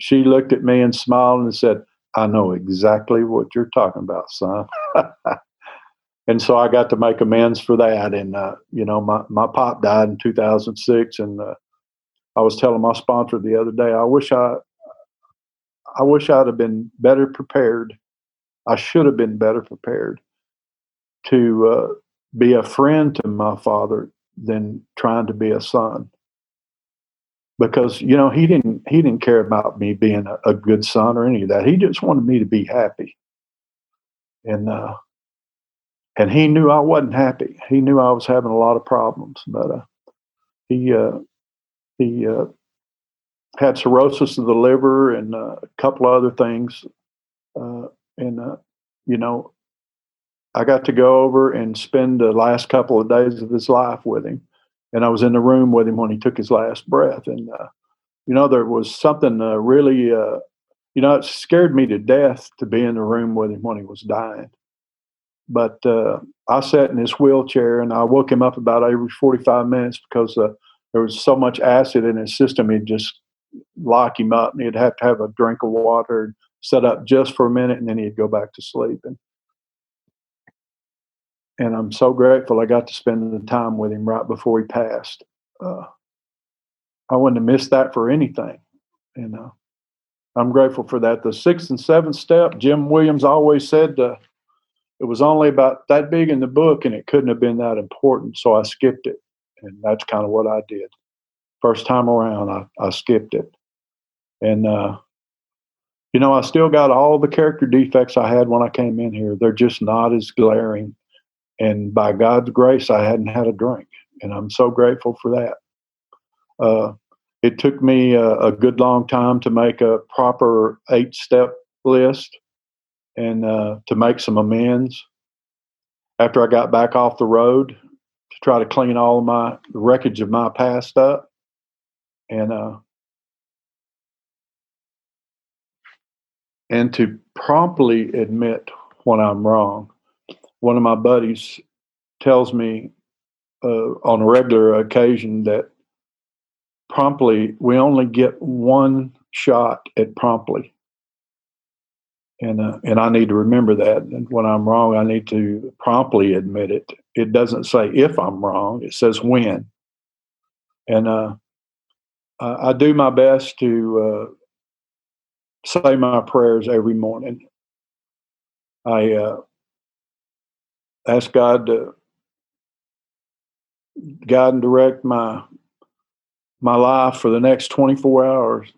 she looked at me and smiled and said, "I know exactly what you're talking about, son." <laughs> and so I got to make amends for that. And uh, you know, my my pop died in 2006, and uh, I was telling my sponsor the other day, I wish I I wish I'd have been better prepared I should have been better prepared to uh, be a friend to my father than trying to be a son. Because you know he didn't he didn't care about me being a, a good son or any of that. He just wanted me to be happy, and uh, and he knew I wasn't happy. He knew I was having a lot of problems, but uh, he uh, he uh, had cirrhosis of the liver and uh, a couple of other things and uh, you know, I got to go over and spend the last couple of days of his life with him, and I was in the room with him when he took his last breath, and uh, you know, there was something uh, really, uh, you know, it scared me to death to be in the room with him when he was dying. But uh, I sat in his wheelchair and I woke him up about every 45 minutes because uh, there was so much acid in his system, he'd just lock him up and he'd have to have a drink of water set up just for a minute and then he'd go back to sleep. And, and I'm so grateful I got to spend the time with him right before he passed. Uh, I wouldn't have missed that for anything. You know, I'm grateful for that. The sixth and seventh step, Jim Williams always said uh, it was only about that big in the book and it couldn't have been that important. So I skipped it. And that's kind of what I did. First time around, I, I skipped it. And, uh, you know, I still got all the character defects I had when I came in here. They're just not as glaring. And by God's grace, I hadn't had a drink. And I'm so grateful for that. Uh, it took me a, a, good long time to make a proper eight step list and uh, to make some amends. After I got back off the road to try to clean all of my wreckage of my past up, and uh, and to promptly admit when I'm wrong. One of my buddies tells me uh, on a regular occasion that promptly, we only get one shot at promptly. And, uh, and I need to remember that. And when I'm wrong, I need to promptly admit it. It doesn't say if I'm wrong, it says when. And uh, I, do my best to uh, say my prayers every morning. I uh, ask God to guide and direct my my life for the next 24 hours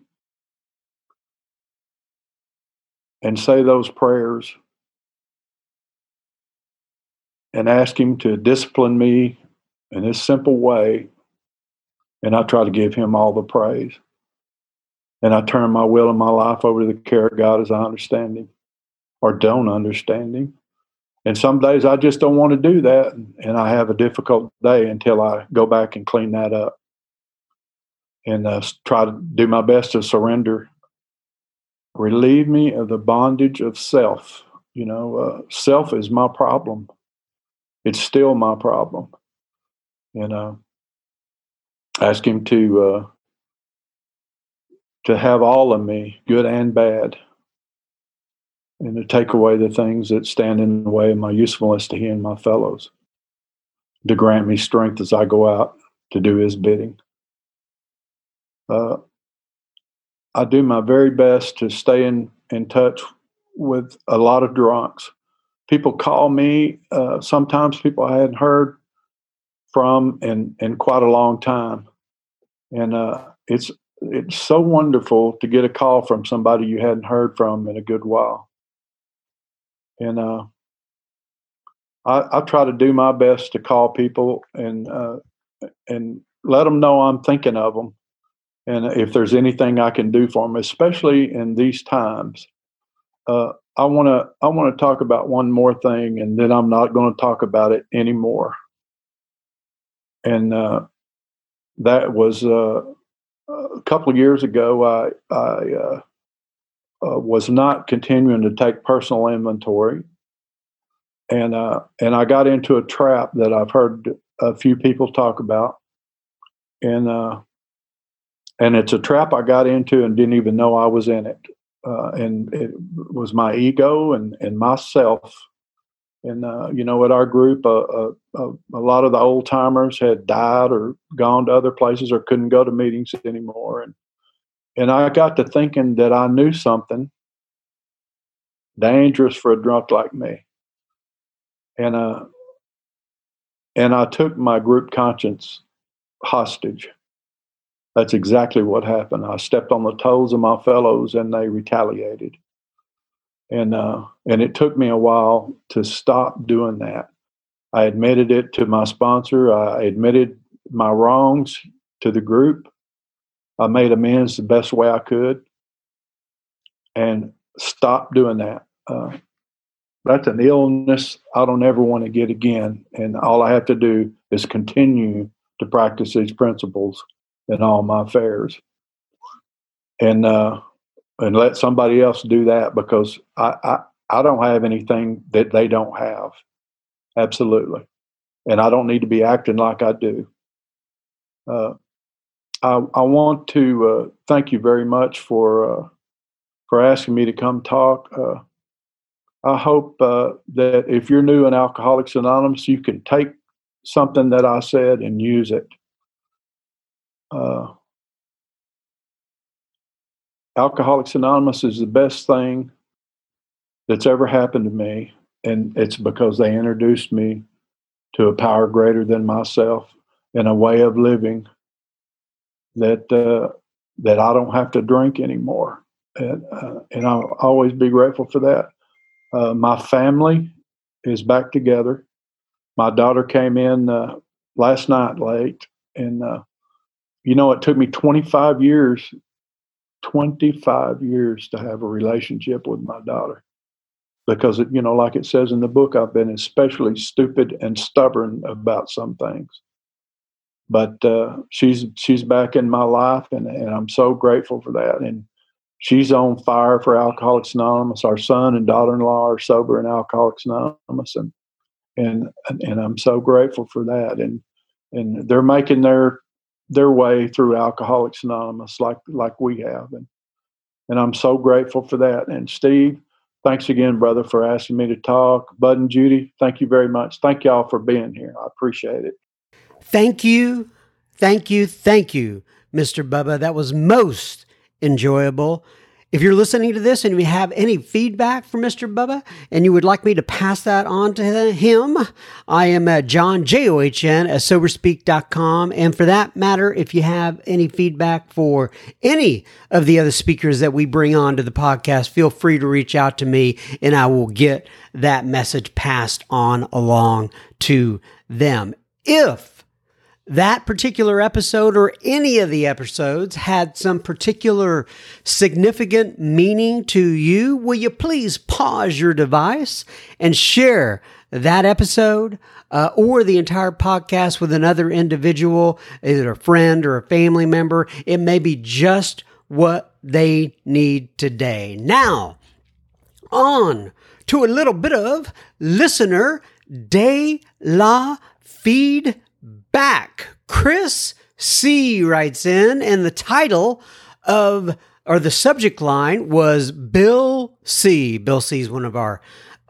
and say those prayers and ask Him to discipline me in this simple way. And I try to give Him all the praise. And I turn my will and my life over to the care of God as I understand Him or don't understand Him. And some days I just don't want to do that. And I have a difficult day until I go back and clean that up and uh, try to do my best to surrender. Relieve me of the bondage of self. You know, uh, self is my problem. It's still my problem. And uh, ask Him to uh, to have all of me, good and bad, and to take away the things that stand in the way of my usefulness to He and my fellows. To grant me strength as I go out to do His bidding uh, I do my very best to stay in, in touch with a lot of drunks. People call me, uh, sometimes people I hadn't heard from in, in quite a long time. And uh, it's, it's so wonderful to get a call from somebody you hadn't heard from in a good while. And uh, I, I, try to do my best to call people and uh, and let them know I'm thinking of them and if there's anything I can do for them, especially in these times. Uh, I want to I want to talk about one more thing, and then I'm not going to talk about it anymore. And uh, that was uh, a couple of years ago. I I uh, uh, was not continuing to take personal inventory, and uh, and I got into a trap that I've heard a few people talk about, and and it's a trap I got into and didn't even know I was in it. Uh, and it was my ego and and myself. And uh, you know, at our group, uh, uh, uh a lot of the old timers had died or gone to other places or couldn't go to meetings anymore. And and I got to thinking that I knew something dangerous for a drunk like me. And uh, and I took my group conscience hostage that's exactly what happened. I stepped on the toes of my fellows and they retaliated. And, uh, and it took me a while to stop doing that. I admitted it to my sponsor. I admitted my wrongs to the group. I made amends the best way I could and stopped doing that. Uh, that's an illness I don't ever want to get again. And all I have to do is continue to practice these principles in all my affairs. And uh, and let somebody else do that because I, I, I don't have anything that they don't have. Absolutely. And I don't need to be acting like I do. Uh, I, I want to uh, thank you very much for uh, for asking me to come talk. Uh, I hope uh, that if you're new in Alcoholics Anonymous, you can take something that I said and use it. Alcoholics Anonymous is the best thing that's ever happened to me, and it's because they introduced me to a power greater than myself and a way of living that uh, that I don't have to drink anymore, and uh, and I'll always be grateful for that. Uh, my family is back together. My daughter came in uh, last night late, and uh, you know it took me 25 years, 25 years to have a relationship with my daughter because you know, like it says in the book, I've been especially stupid and stubborn about some things but uh, she's she's back in my life, and, and I'm so grateful for that. And she's on fire for Alcoholics Anonymous. Our son and daughter-in-law are sober in Alcoholics Anonymous, and and and I'm so grateful for that. And and they're making their their way through Alcoholics Anonymous like like we have, and and I'm so grateful for that. And Steve, thanks again, brother, for asking me to talk. Bud and Judy, thank you very much. Thank y'all for being here. I appreciate it. Thank you, thank you, thank you, Mr. Bubba. That was most enjoyable. If you're listening to this and you have any feedback for Mr. Bubba and you would like me to pass that on to him, I am at John, J O H N, at Soberspeak.com. And for that matter, if you have any feedback for any of the other speakers that we bring on to the podcast, feel free to reach out to me and I will get that message passed on along to them. If that particular episode or any of the episodes had some particular significant meaning to you, will you please pause your device and share that episode uh, or the entire podcast with another individual, either a friend or a family member? It may be just what they need today. Now, on to a little bit of listener de la feed back. Chris C writes in, and the title of or the subject line was Bill C. Bill C is one of our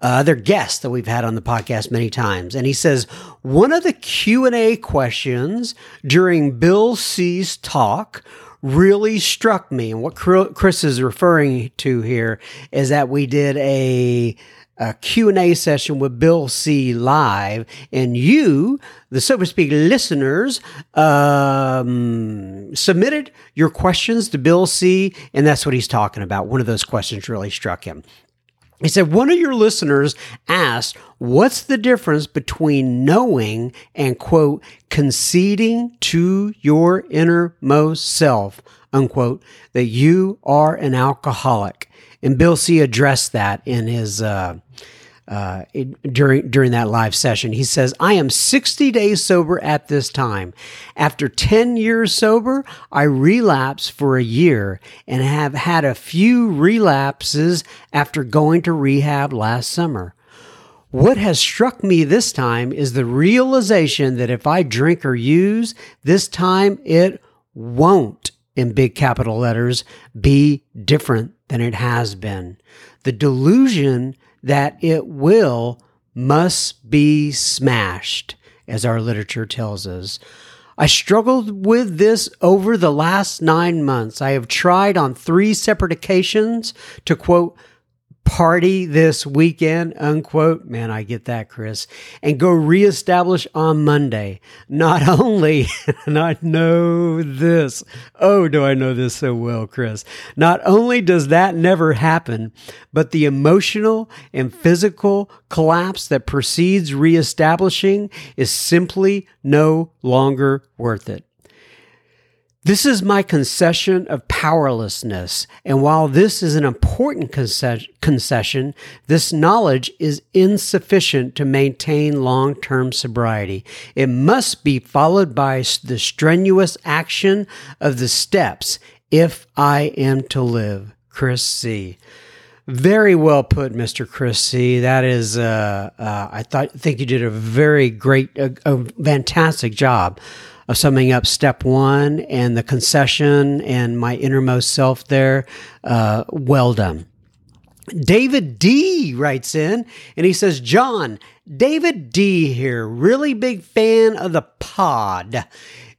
uh, other guests that we've had on the podcast many times, and he says one of the Q and A questions during Bill C's talk really struck me, and what Chris is referring to here is that we did a a Q&A session with Bill C live and you, the Sober Speak listeners, um, submitted your questions to Bill C and that's what he's talking about. One of those questions really struck him. He said, one of your listeners asked, what's the difference between knowing and quote, conceding to your innermost self, unquote, that you are an alcoholic? And Bill C addressed that in his, uh, uh, during during that live session. He says, "I am 60 days sober at this time. After 10 years sober, I relapsed for a year and have had a few relapses after going to rehab last summer." What has struck me this time is the realization that if I drink or use, this time it won't, in big capital letters, be different than it has been. The delusion that it will must be smashed, as our literature tells us. I struggled with this over the last nine months. I have tried on three separate occasions to quote, party this weekend, unquote. Man, I get that, Chris. And go reestablish on Monday. Not <laughs> only, and I know this. Oh, do I know this so well, Chris? Not only does that never happen, but the emotional and physical collapse that precedes reestablishing is simply no longer worth it. This is my concession of powerlessness. And while this is an important concession, this knowledge is insufficient to maintain long term sobriety. It must be followed by the strenuous action of the steps if I am to live. Chris C. Very well put, Mr. Chris C. That is, uh, uh, I thought, think you did a very great, a, a fantastic job of summing up step one and the concession and my innermost self there. Uh, well done. David D writes in and he says, John, David D here, really big fan of the pod.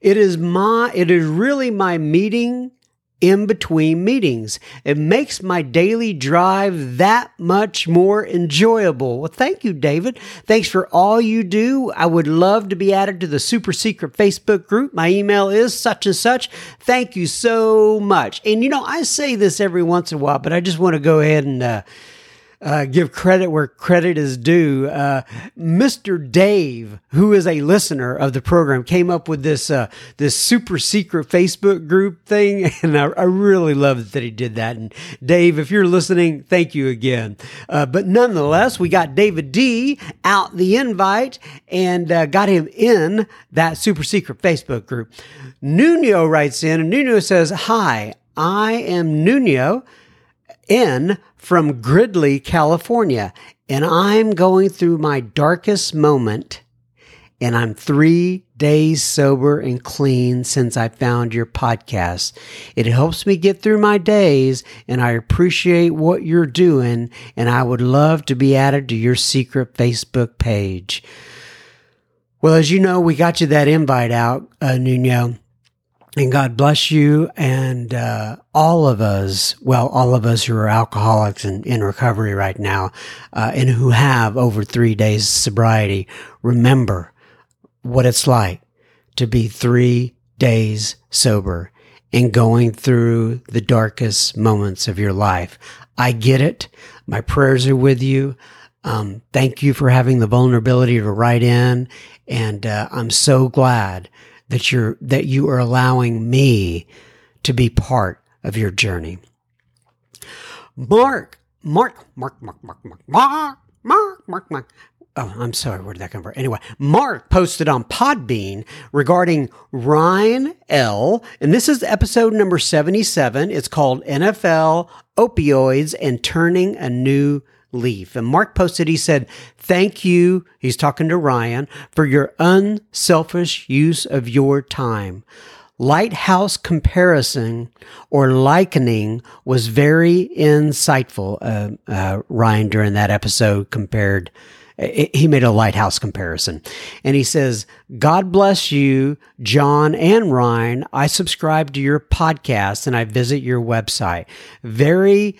It is my, it is really my meeting in between meetings. It makes my daily drive that much more enjoyable. Well, thank you, David. Thanks for all you do. I would love to be added to the super secret Facebook group. My email is such and such. Thank you so much. And you know, I say this every once in a while, but I just want to go ahead and, uh, uh, give credit where credit is due. Uh, Mr. Dave, who is a listener of the program, came up with this uh, this super secret Facebook group thing, <laughs> and I, I, really love that he did that. And Dave, if you're listening, thank you again. Uh, but nonetheless, we got David D out the invite and uh, got him in that super secret Facebook group. Nuno writes in, and Nuno says, "Hi, I am Nuno." N from Gridley, California, and I'm going through my darkest moment, and I'm three days sober and clean since I found your podcast. It helps me get through my days, and I appreciate what you're doing, and I would love to be added to your secret Facebook page. Well, as you know, we got you that invite out, uh, Nuno. And God bless you and uh, all of us, well, all of us who are alcoholics and in recovery right now uh, and who have over three days sobriety, remember what it's like to be three days sober and going through the darkest moments of your life. I get it. My prayers are with you. Um, thank you for having the vulnerability to write in. And uh, I'm so glad that you're that you are allowing me to be part of your journey. Mark, Mark, Mark, Mark, Mark, Mark, Mark, Mark, Mark, Mark. Oh, I'm sorry. Where did that come from? Anyway, Mark posted on Podbean regarding Ryan L. And this is episode number 77. It's called NFL, Opioids, and Turning a New leaf. And Mark posted, he said, Thank you, he's talking to Ryan, for your unselfish use of your time. Lighthouse comparison or likening was very insightful. Uh, uh, Ryan, during that episode, compared, he made a lighthouse comparison. And he says, God bless you, John and Ryan. I subscribe to your podcast and I visit your website. Very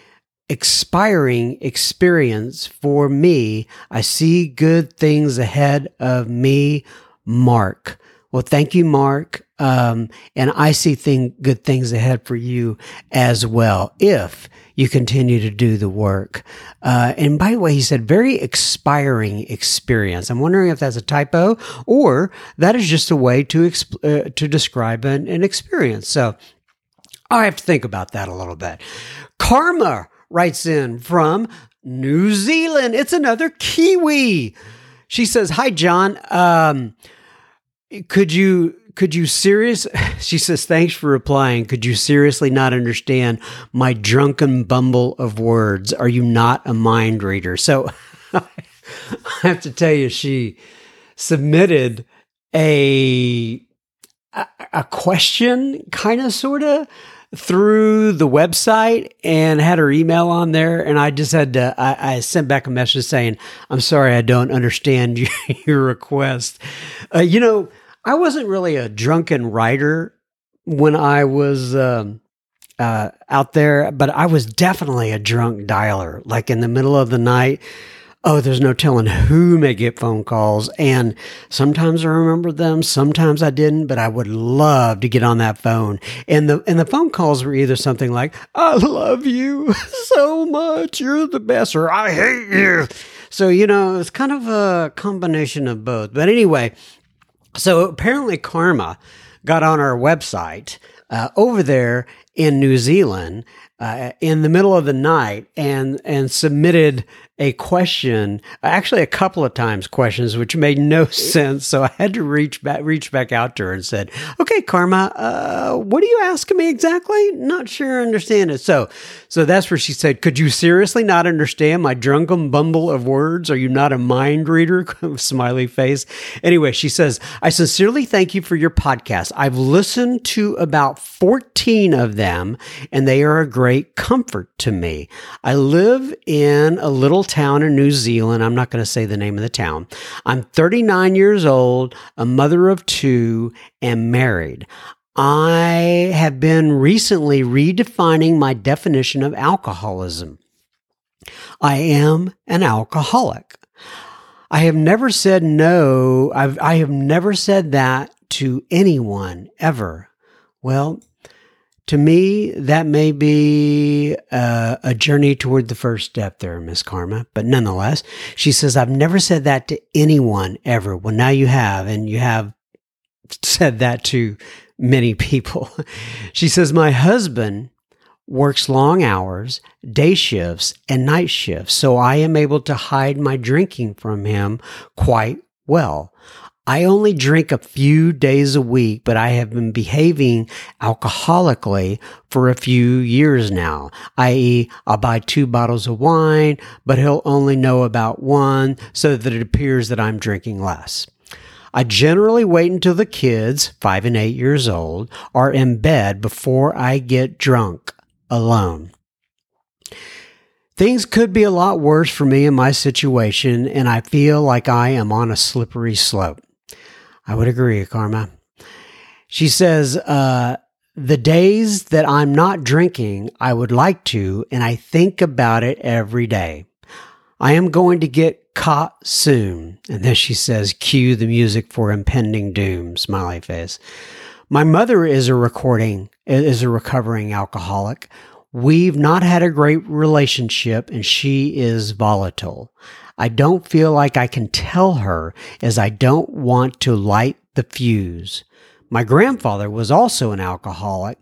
expiring experience for me. I see good things ahead of me, Mark. Well, thank you, Mark. Um, and I see thing, good things ahead for you as well if you continue to do the work. Uh, and by the way, he said very expiring experience. I'm wondering if that's a typo or that is just a way to exp- uh, to describe an, an experience. So I have to think about that a little bit. Karma writes in from New Zealand. It's another Kiwi. She says, "Hi, John. Um, could you could you serious?" <laughs> She says, "Thanks for replying. Could you seriously not understand my drunken bumble of words? Are you not a mind reader?" So <laughs> I have to tell you, she submitted a a, a question, kind of, sort of through the website and had her email on there. And I just had to, I, I sent back a message saying, I'm sorry, I don't understand <laughs> your, request. Uh, you know, I wasn't really a drunken writer when I was, um, uh, out there, but I was definitely a drunk dialer. Like in the middle of the night, oh, there's no telling who may get phone calls. And sometimes I remember them, sometimes I didn't, but I would love to get on that phone. And the and the phone calls were either something like, I love you <laughs> so much, you're the best, or I hate you. So, you know, it's kind of a combination of both. But anyway, so apparently karma got on our website uh, over there in New Zealand uh, in the middle of the night and and submitted a question, actually a couple of times questions, which made no sense. So I had to reach back, reach back out to her and said, "Okay, Karma, uh, what are you asking me exactly? Not sure I understand it." So, so that's where she said, "Could you seriously not understand my drunken bumble of words? Are you not a mind reader?" <laughs> Smiley face. Anyway, she says, "I sincerely thank you for your podcast. I've listened to about fourteen of them, and they are a great comfort to me. I live in a little." Town in New Zealand. I'm not going to say the name of the town. I'm 39 years old, a mother of two, and married. I have been recently redefining my definition of alcoholism. I am an alcoholic. I have never said no. I've, I have never said that to anyone ever. Well, to me, that may be uh, a journey toward the first step there, Miss Karma. But nonetheless, she says, I've never said that to anyone ever. Well, now you have, and you have said that to many people. <laughs> she says, My husband works long hours, day shifts, and night shifts, so I am able to hide my drinking from him quite well. I only drink a few days a week, but I have been behaving alcoholically for a few years now, i.e., I'll buy two bottles of wine, but he'll only know about one so that it appears that I'm drinking less. I generally wait until the kids, five and eight years old, are in bed before I get drunk alone. Things could be a lot worse for me in my situation, and I feel like I am on a slippery slope. I would agree, Karma. She says, uh, the days that I'm not drinking, I would like to, and I think about it every day. I am going to get caught soon. And then she says, cue the music for impending doom, smiley face. My mother is a recording, is a recovering alcoholic. We've not had a great relationship and she is volatile. I don't feel like I can tell her as I don't want to light the fuse. My grandfather was also an alcoholic,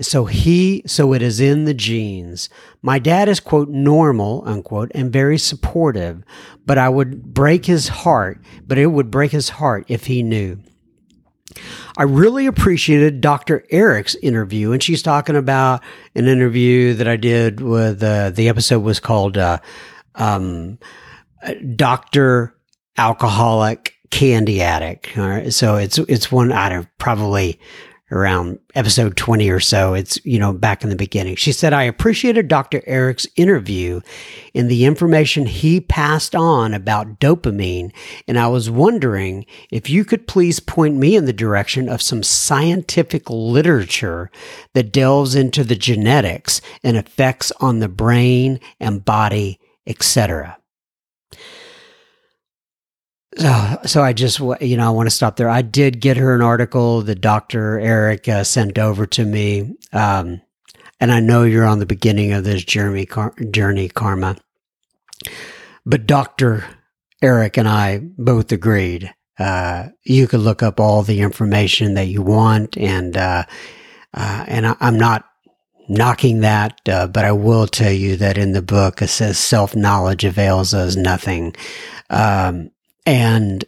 so he so it is in the genes. My dad is quote normal unquote and very supportive, but I would break his heart, but it would break his heart if he knew. I really appreciated Dr. Eric's interview, and she's talking about an interview that I did with uh, the episode was called uh, um, doctor alcoholic candy addict. All right. So it's it's one out of probably around episode 20 or so. It's, you know, back in the beginning. She said, I appreciated Dr. Eric's interview and the information he passed on about dopamine. And I was wondering if you could please point me in the direction of some scientific literature that delves into the genetics and effects on the brain and body, etc. So, so I just, you know, I want to stop there. I did get her an article that Dr. Eric uh, sent over to me. Um, and I know you're on the beginning of this journey, car- journey karma. But Dr. Eric and I both agreed. Uh, you could look up all the information that you want. And, uh, uh and I, am not knocking that, uh, but I will tell you that in the book it says self knowledge avails us nothing. Um, and,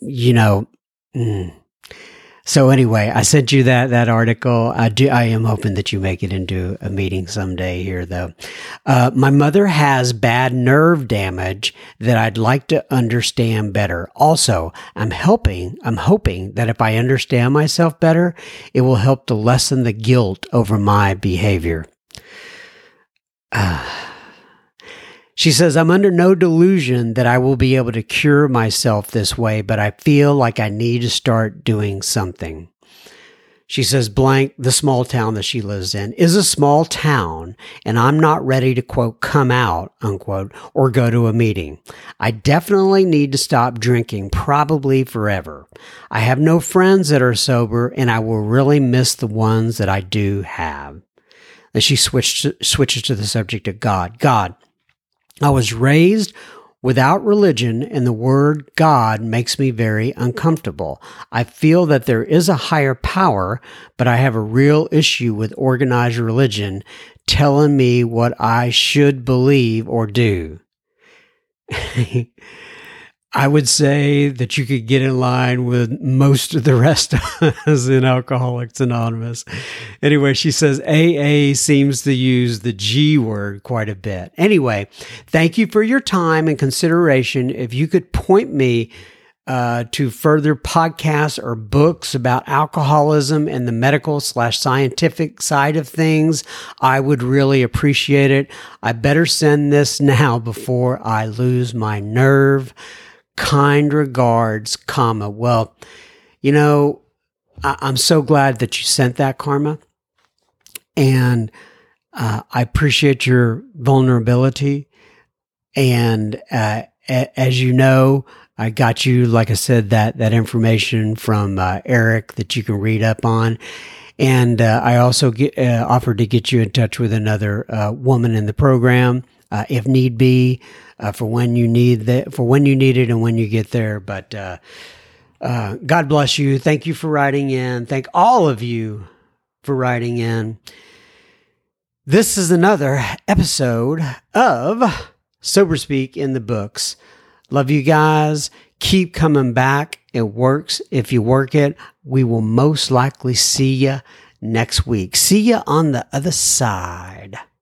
you know, mm. so anyway, I sent you that, that article. I do, I am hoping that you make it into a meeting someday here though. Uh, my mother has bad nerve damage that I'd like to understand better. Also, I'm helping, I'm hoping that if I understand myself better, it will help to lessen the guilt over my behavior. Uh, <sighs> she says, I'm under no delusion that I will be able to cure myself this way, but I feel like I need to start doing something. She says, blank, the small town that she lives in is a small town, and I'm not ready to quote, come out, unquote, or go to a meeting. I definitely need to stop drinking, probably forever. I have no friends that are sober, and I will really miss the ones that I do have. Then she switched, switches to the subject of God. God, I was raised Without religion and the word God makes me very uncomfortable. I feel that there is a higher power, but I have a real issue with organized religion telling me what I should believe or do. <laughs> I would say that you could get in line with most of the rest of us in Alcoholics Anonymous. Anyway, she says AA seems to use the G word quite a bit. Anyway, thank you for your time and consideration. If you could point me uh, to further podcasts or books about alcoholism and the medical slash scientific side of things, I would really appreciate it. I better send this <laughs> now before I lose my nerve kind regards, Karma. Well, you know, I- am so glad that you sent that, Karma. And uh, I appreciate your vulnerability. And uh, a- as you know, I got you, like I said, that that information from uh, Eric that you can read up on. And uh, I also get, uh, offered to get you in touch with another uh, woman in the program, if need be uh, for when you need that for when you need it and when you get there. But uh, uh, God bless you. Thank you for writing in. Thank all of you for writing in. This is another episode of Sober Speak in the Books. Love you guys. Keep coming back. It works. If you work it, we will most likely see you next week. See you on the other side.